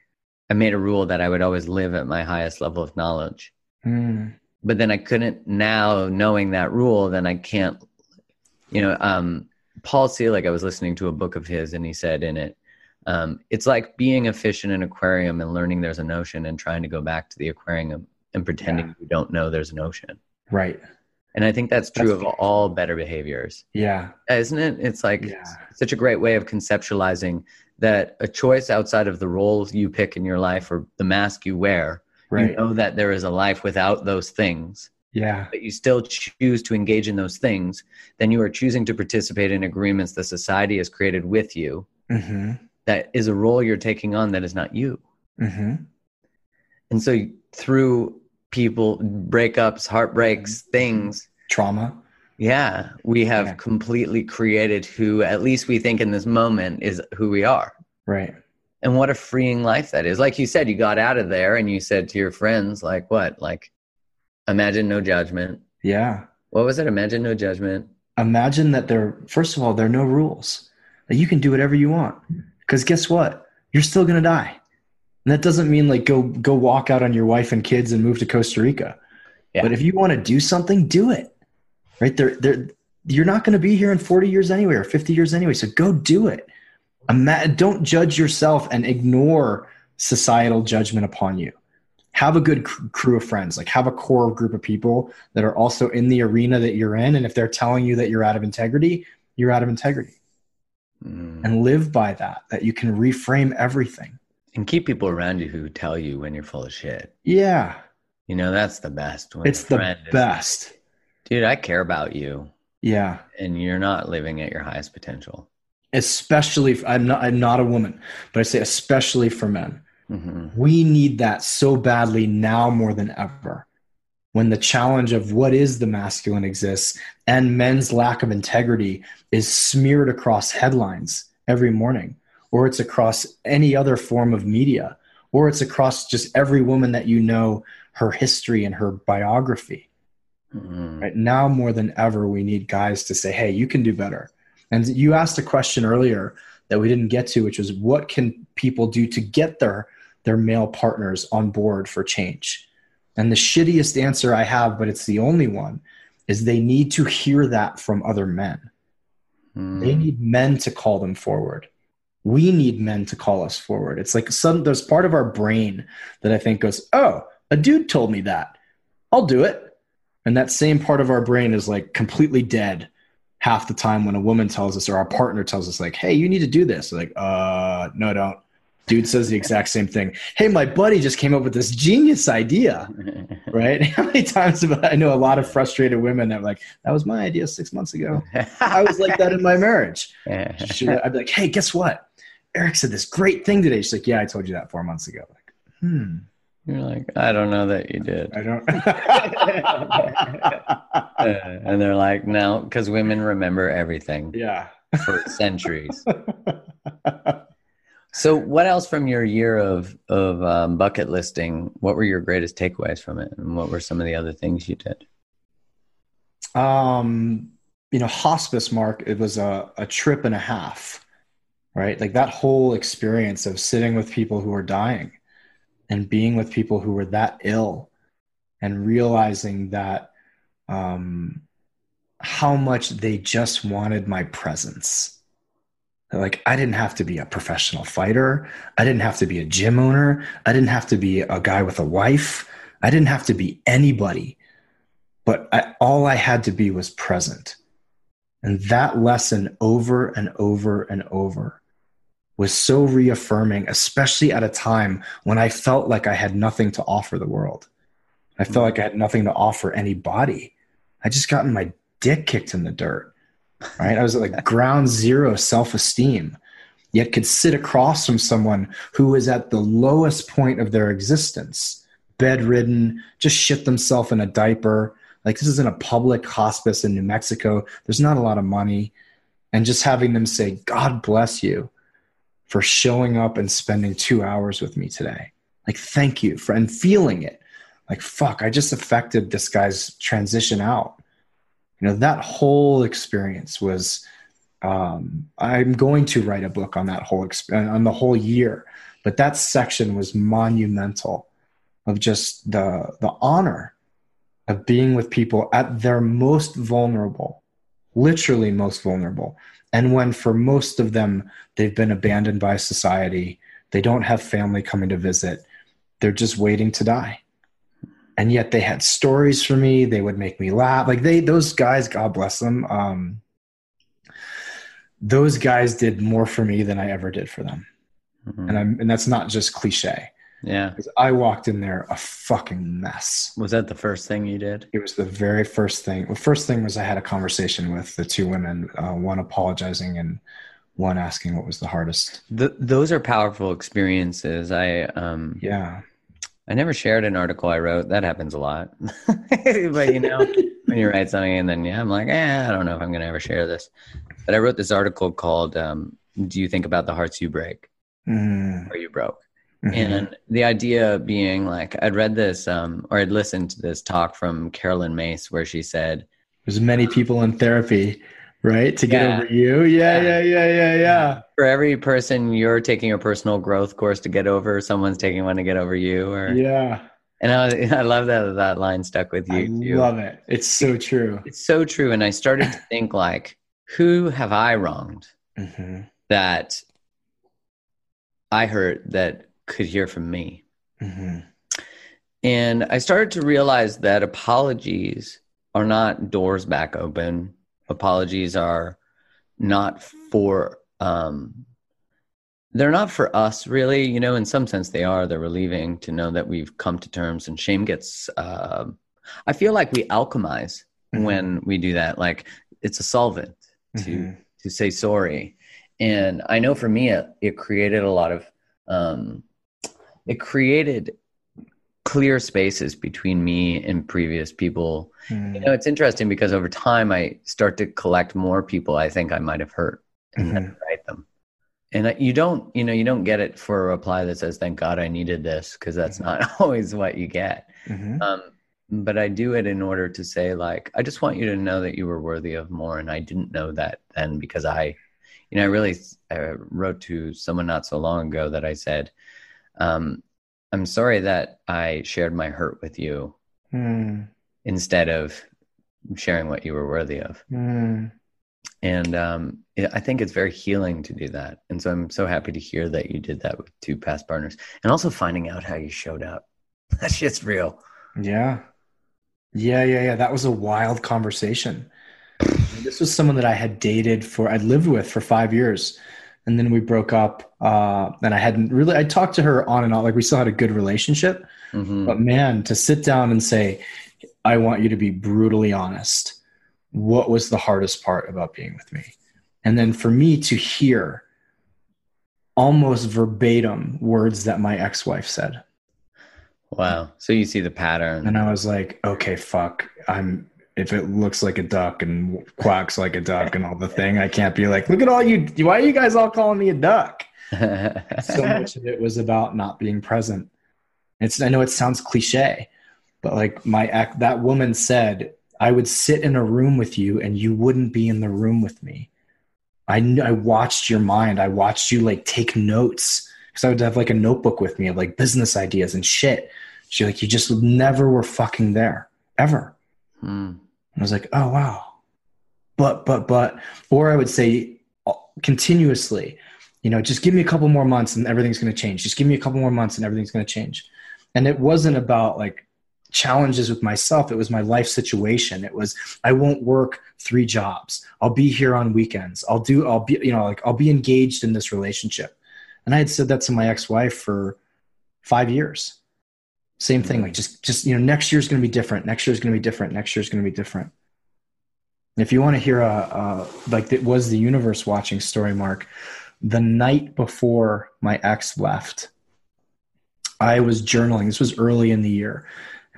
I made a rule that I would always live at my highest level of knowledge. Mm, But then I couldn't now knowing that rule, then I can't, you know, um, Paul Selig, I was listening to a book of his and he said in it, um, it's like being a fish in an aquarium and learning there's an ocean and trying to go back to the aquarium and pretending you don't know there's an ocean. right. And I think that's true That's of all better behaviors, Yeah. isn't it? It's like Yeah. such a great way of conceptualizing that a choice outside of the roles you pick in your life or the mask you wear, Right. you know that there is a life without those things, Yeah. but you still choose to engage in those things, then you are choosing to participate in agreements that society has created with you hmm that is a role you're taking on that is not you. hmm And so through people, breakups, heartbreaks, mm-hmm. things, Trauma. yeah, we have Yeah. completely created who, at least we think in this moment, is who we are. Right. And what a freeing life that is. Like you said, you got out of there and you said to your friends, like, what? Like, imagine no judgment. Yeah. What was it? Imagine no judgment. Imagine that there, first of all, there are no rules. That you can do whatever you want. Because guess what? You're still going to die. And that doesn't mean like go go walk out on your wife and kids and move to Costa Rica. Yeah. But if you want to do something, do it. Right there, there you're not going to be here in 40 years anyway or 50 years anyway. So go do it. Don't judge yourself and ignore societal judgment upon you. Have a good cr- crew of friends, like have a core group of people that are also in the arena that you're in. And if they're telling you that you're out of integrity, you're out of integrity. Mm. And live by that, that you can reframe everything. And keep people around you who tell you when you're full of shit. Yeah. You know, that's the best. When It's the is- best. Dude, I care about you Yeah. and you're not living at your highest potential. Especially, I'm not, I'm not a woman, but I say especially for men. hmm We need that so badly now more than ever. When the challenge of what is the masculine exists and men's lack of integrity is smeared across headlines every morning. Or it's across any other form of media, or it's across just every woman that you know, her history and her biography. Mm-hmm. Right now, more than ever, we need guys to say, "Hey, you can do better." And you asked a question earlier that we didn't get to, which was, "What can people do to get their their male partners on board for change?" And the shittiest answer I have, but it's the only one, is they need to hear that from other men. Mm. They need men to call them forward. We need men to call us forward. It's like some there's part of our brain that I think goes, "Oh, a dude told me that. I'll do it." And that same part of our brain is like completely dead half the time when a woman tells us or our partner tells us like, "Hey, you need to do this." like, "Uh, no, don't." Dude says the exact same thing. Hey, my buddy just came up with this genius idea, right? How many times have I know a lot of frustrated women that are like, that was my idea six months ago. I was like that in my marriage. I'd be like, hey, guess what? Eric said this great thing today. She's like, yeah, I told you that four months ago. Like, hmm. You're like, I don't know that you did. I don't. uh, and they're like, no, because women remember everything. Yeah. For centuries. So, what else from your year of of um, bucket listing? What were your greatest takeaways from it, and what were some of the other things you did? Um, you know, hospice, Mark. It was a a trip and a half, right? Like that whole experience of sitting with people who are dying, and being with people who were that ill, and realizing that um, how much they just wanted my presence like I didn't have to be a professional fighter. I didn't have to be a gym owner. I didn't have to be a guy with a wife. I didn't have to be anybody. But I, all I had to be was present. And that lesson over and over and over was so reaffirming, especially at a time when I felt like I had nothing to offer the world. I felt mm. like I had nothing to offer anybody. I just gotten my dick kicked in the dirt right? I was at like ground zero self esteem, yet could sit across from someone who was at the lowest point of their existence, bedridden, just shit themselves in a diaper. Like this is in a public hospice in New Mexico. There's not a lot of money. And just having them say, God bless you for showing up and spending two hours with me today. Like, thank you for, and feeling it. Like, fuck, I just affected this guy's transition out you know that whole experience was um, i'm going to write a book on that whole exp- on the whole year but that section was monumental of just the the honor of being with people at their most vulnerable literally most vulnerable and when for most of them they've been abandoned by society they don't have family coming to visit they're just waiting to die. And yet they had stories for me they would make me laugh like they those guys god bless them um, those guys did more for me than i ever did for them. Mm-hmm. and i'm and that's not just cliche yeah i walked in there a fucking mess was that the first thing you did it was the very first thing the first thing was i had a conversation with the two women uh, one apologizing and one asking what was the hardest the, those are powerful experiences i um yeah I never shared an article I wrote. That happens a lot. but you know, when you write something and then yeah, I'm like, eh, I don't know if I'm going to ever share this. But I wrote this article called um, "Do you think about the hearts you break mm. or you broke?" Mm-hmm. And the idea being like, I'd read this um, or I'd listened to this talk from Caroline Myss where she said, "There's many people in therapy." right? To get yeah. over you. Yeah, yeah, yeah, yeah, yeah. For every person you're taking a personal growth course to get over, someone's taking one to get over you. Or yeah. And I, I love that that line stuck with you. I too. love it. It's so true. It's so true. And I started to think like, who have I wronged mm-hmm. that I hurt that could hear from me? Mm-hmm. And I started to realize that apologies are not doors back open apologies are not for um they're not for us really you know in some sense they are they're relieving to know that we've come to terms and shame gets uh, i feel like we alchemize mm-hmm. when we do that like it's a solvent to mm-hmm. to say sorry and i know for me it, it created a lot of um it created clear spaces between me and previous people. Mm. You know, it's interesting because over time I start to collect more people I think I might have hurt and mm-hmm. then write them. and you don't you know you don't get it for a reply that says thank god i needed this because that's mm-hmm. not always what you get mm-hmm. um, but i do it in order to say like i just want you to know that you were worthy of more and i didn't know that then because i you know i really I wrote to someone not so long ago that i said um, i'm sorry that i shared my hurt with you mm. instead of sharing what you were worthy of mm and um, I think it's very healing to do that. And so I'm so happy to hear that you did that with two past partners, and also finding out how you showed up. That's just real. Yeah, yeah, yeah, yeah. That was a wild conversation. this was someone that I had dated for, I'd lived with for five years, and then we broke up. Uh, and I hadn't really. I talked to her on and on, like we still had a good relationship. Mm-hmm. But man, to sit down and say, "I want you to be brutally honest." what was the hardest part about being with me? And then for me to hear almost verbatim words that my ex wife said. Wow. So you see the pattern. And I was like, okay, fuck. I'm, if it looks like a duck and quacks like a duck and all the thing, I can't be like, look at all you, why are you guys all calling me a duck? so much of it was about not being present. It's, I know it sounds cliche, but like my ex, that woman said, I would sit in a room with you and you wouldn't be in the room with me. I, I watched your mind. I watched you like take notes because I would have like a notebook with me of like business ideas and shit. She like, you just never were fucking there ever. Hmm. I was like, oh, wow. But, but, but, or I would say uh, continuously, you know, just give me a couple more months and everything's going to change. Just give me a couple more months and everything's going to change. And it wasn't about like challenges with myself. It was my life situation. It was I won't work three jobs. I'll be here on weekends. I'll do I'll be you know like I'll be engaged in this relationship. And I had said that to my ex-wife for 5 years. Same thing like just just you know next year's going to be different. Next year's going to be different. Next year's going to be different. And if you want to hear a, a like it was the universe watching story mark the night before my ex left I was journaling. This was early in the year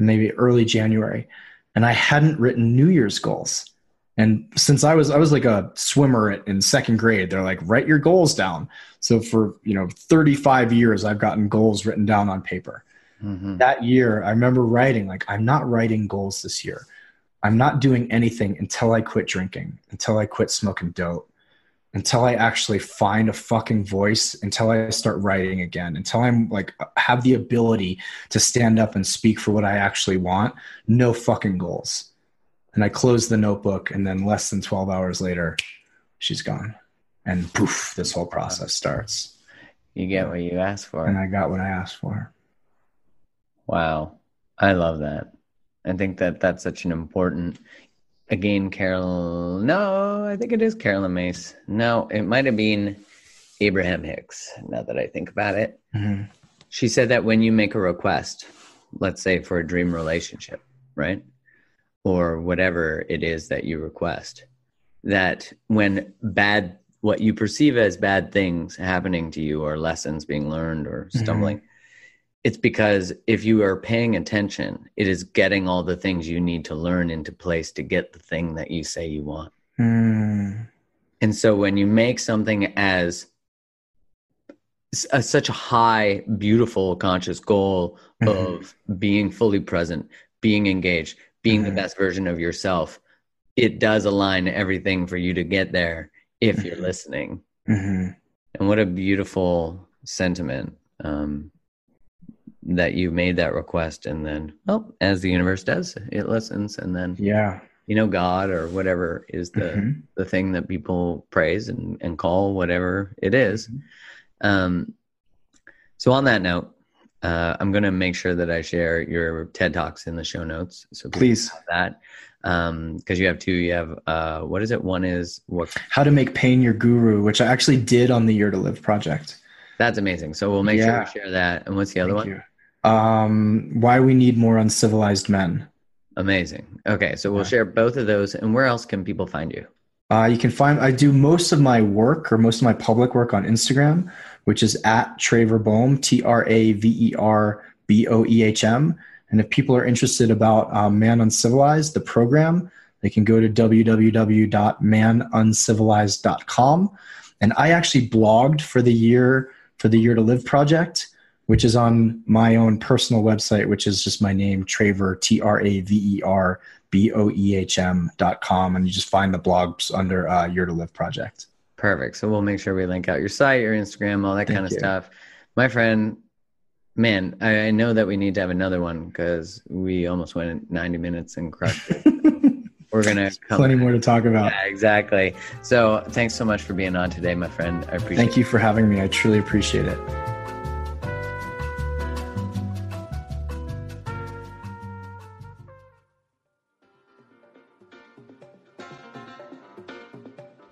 maybe early January, and I hadn't written New Year's goals. And since I was I was like a swimmer in second grade, they're like write your goals down. So for you know 35 years, I've gotten goals written down on paper. Mm-hmm. That year, I remember writing like I'm not writing goals this year. I'm not doing anything until I quit drinking, until I quit smoking dope, until I actually find a fucking voice, until I start writing again, until I'm like have the ability to stand up and speak for what I actually want, no fucking goals. And I close the notebook, and then less than 12 hours later, she's gone. And poof, this whole process starts. You get what you asked for. And I got what I asked for. Wow. I love that. I think that that's such an important again, Carol. No, I think it is Caroline Myss. No, it might have been Abraham Hicks. Now that I think about it, mm-hmm. she said that when you make a request, let's say for a dream relationship, right, or whatever it is that you request, that when bad, what you perceive as bad things happening to you, or lessons being learned, or mm-hmm. stumbling. Mm-hmm it's because if you are paying attention, it is getting all the things you need to learn into place to get the thing that you say you want. Mm. And so when you make something as a, such a high, beautiful, conscious goal mm-hmm. of being fully present, being engaged, being mm-hmm. the best version of yourself, it does align everything for you to get there if you're mm-hmm. listening. Mm-hmm. And what a beautiful sentiment. Um, that you made that request and then well as the universe does it listens and then yeah you know god or whatever is the mm-hmm. the thing that people praise and and call whatever it is. Mm-hmm. um so on that note uh, I'm going to make sure that I share your TED Talks in the show notes. So please that um because you have two you have uh what is it one is what how to make pain your guru which i actually did on the year to live project that's amazing so we'll make yeah. sure we share that and what's the other Thank one you um, why we need more uncivilized men. Amazing. Okay, so we'll yeah. share both of those. And where else can people find you? Uh, you can find I do most of my work or most of my public work on Instagram, which is at Traver Boehm, T R A V E R B O E H M. And if people are interested about um, Man Uncivilized, the program, they can go to www.manuncivilized.com And I actually blogged for the year for the Year to Live project, which is on my own personal website, which is just my name, Traver, T R A V E R B O E H M dot com. And you just find the blogs under uh, Year to Live project. Perfect. So we'll make sure we link out your site, your Instagram, all that Thank kind of you. stuff. My friend, man, I, I, know that we need to have another one because we almost went 90 minutes and crushed it. We're gonna plenty more to talk about. Yeah, exactly. So thanks so much for being on today, my friend. I appreciate. Thank you for having me. I truly appreciate it.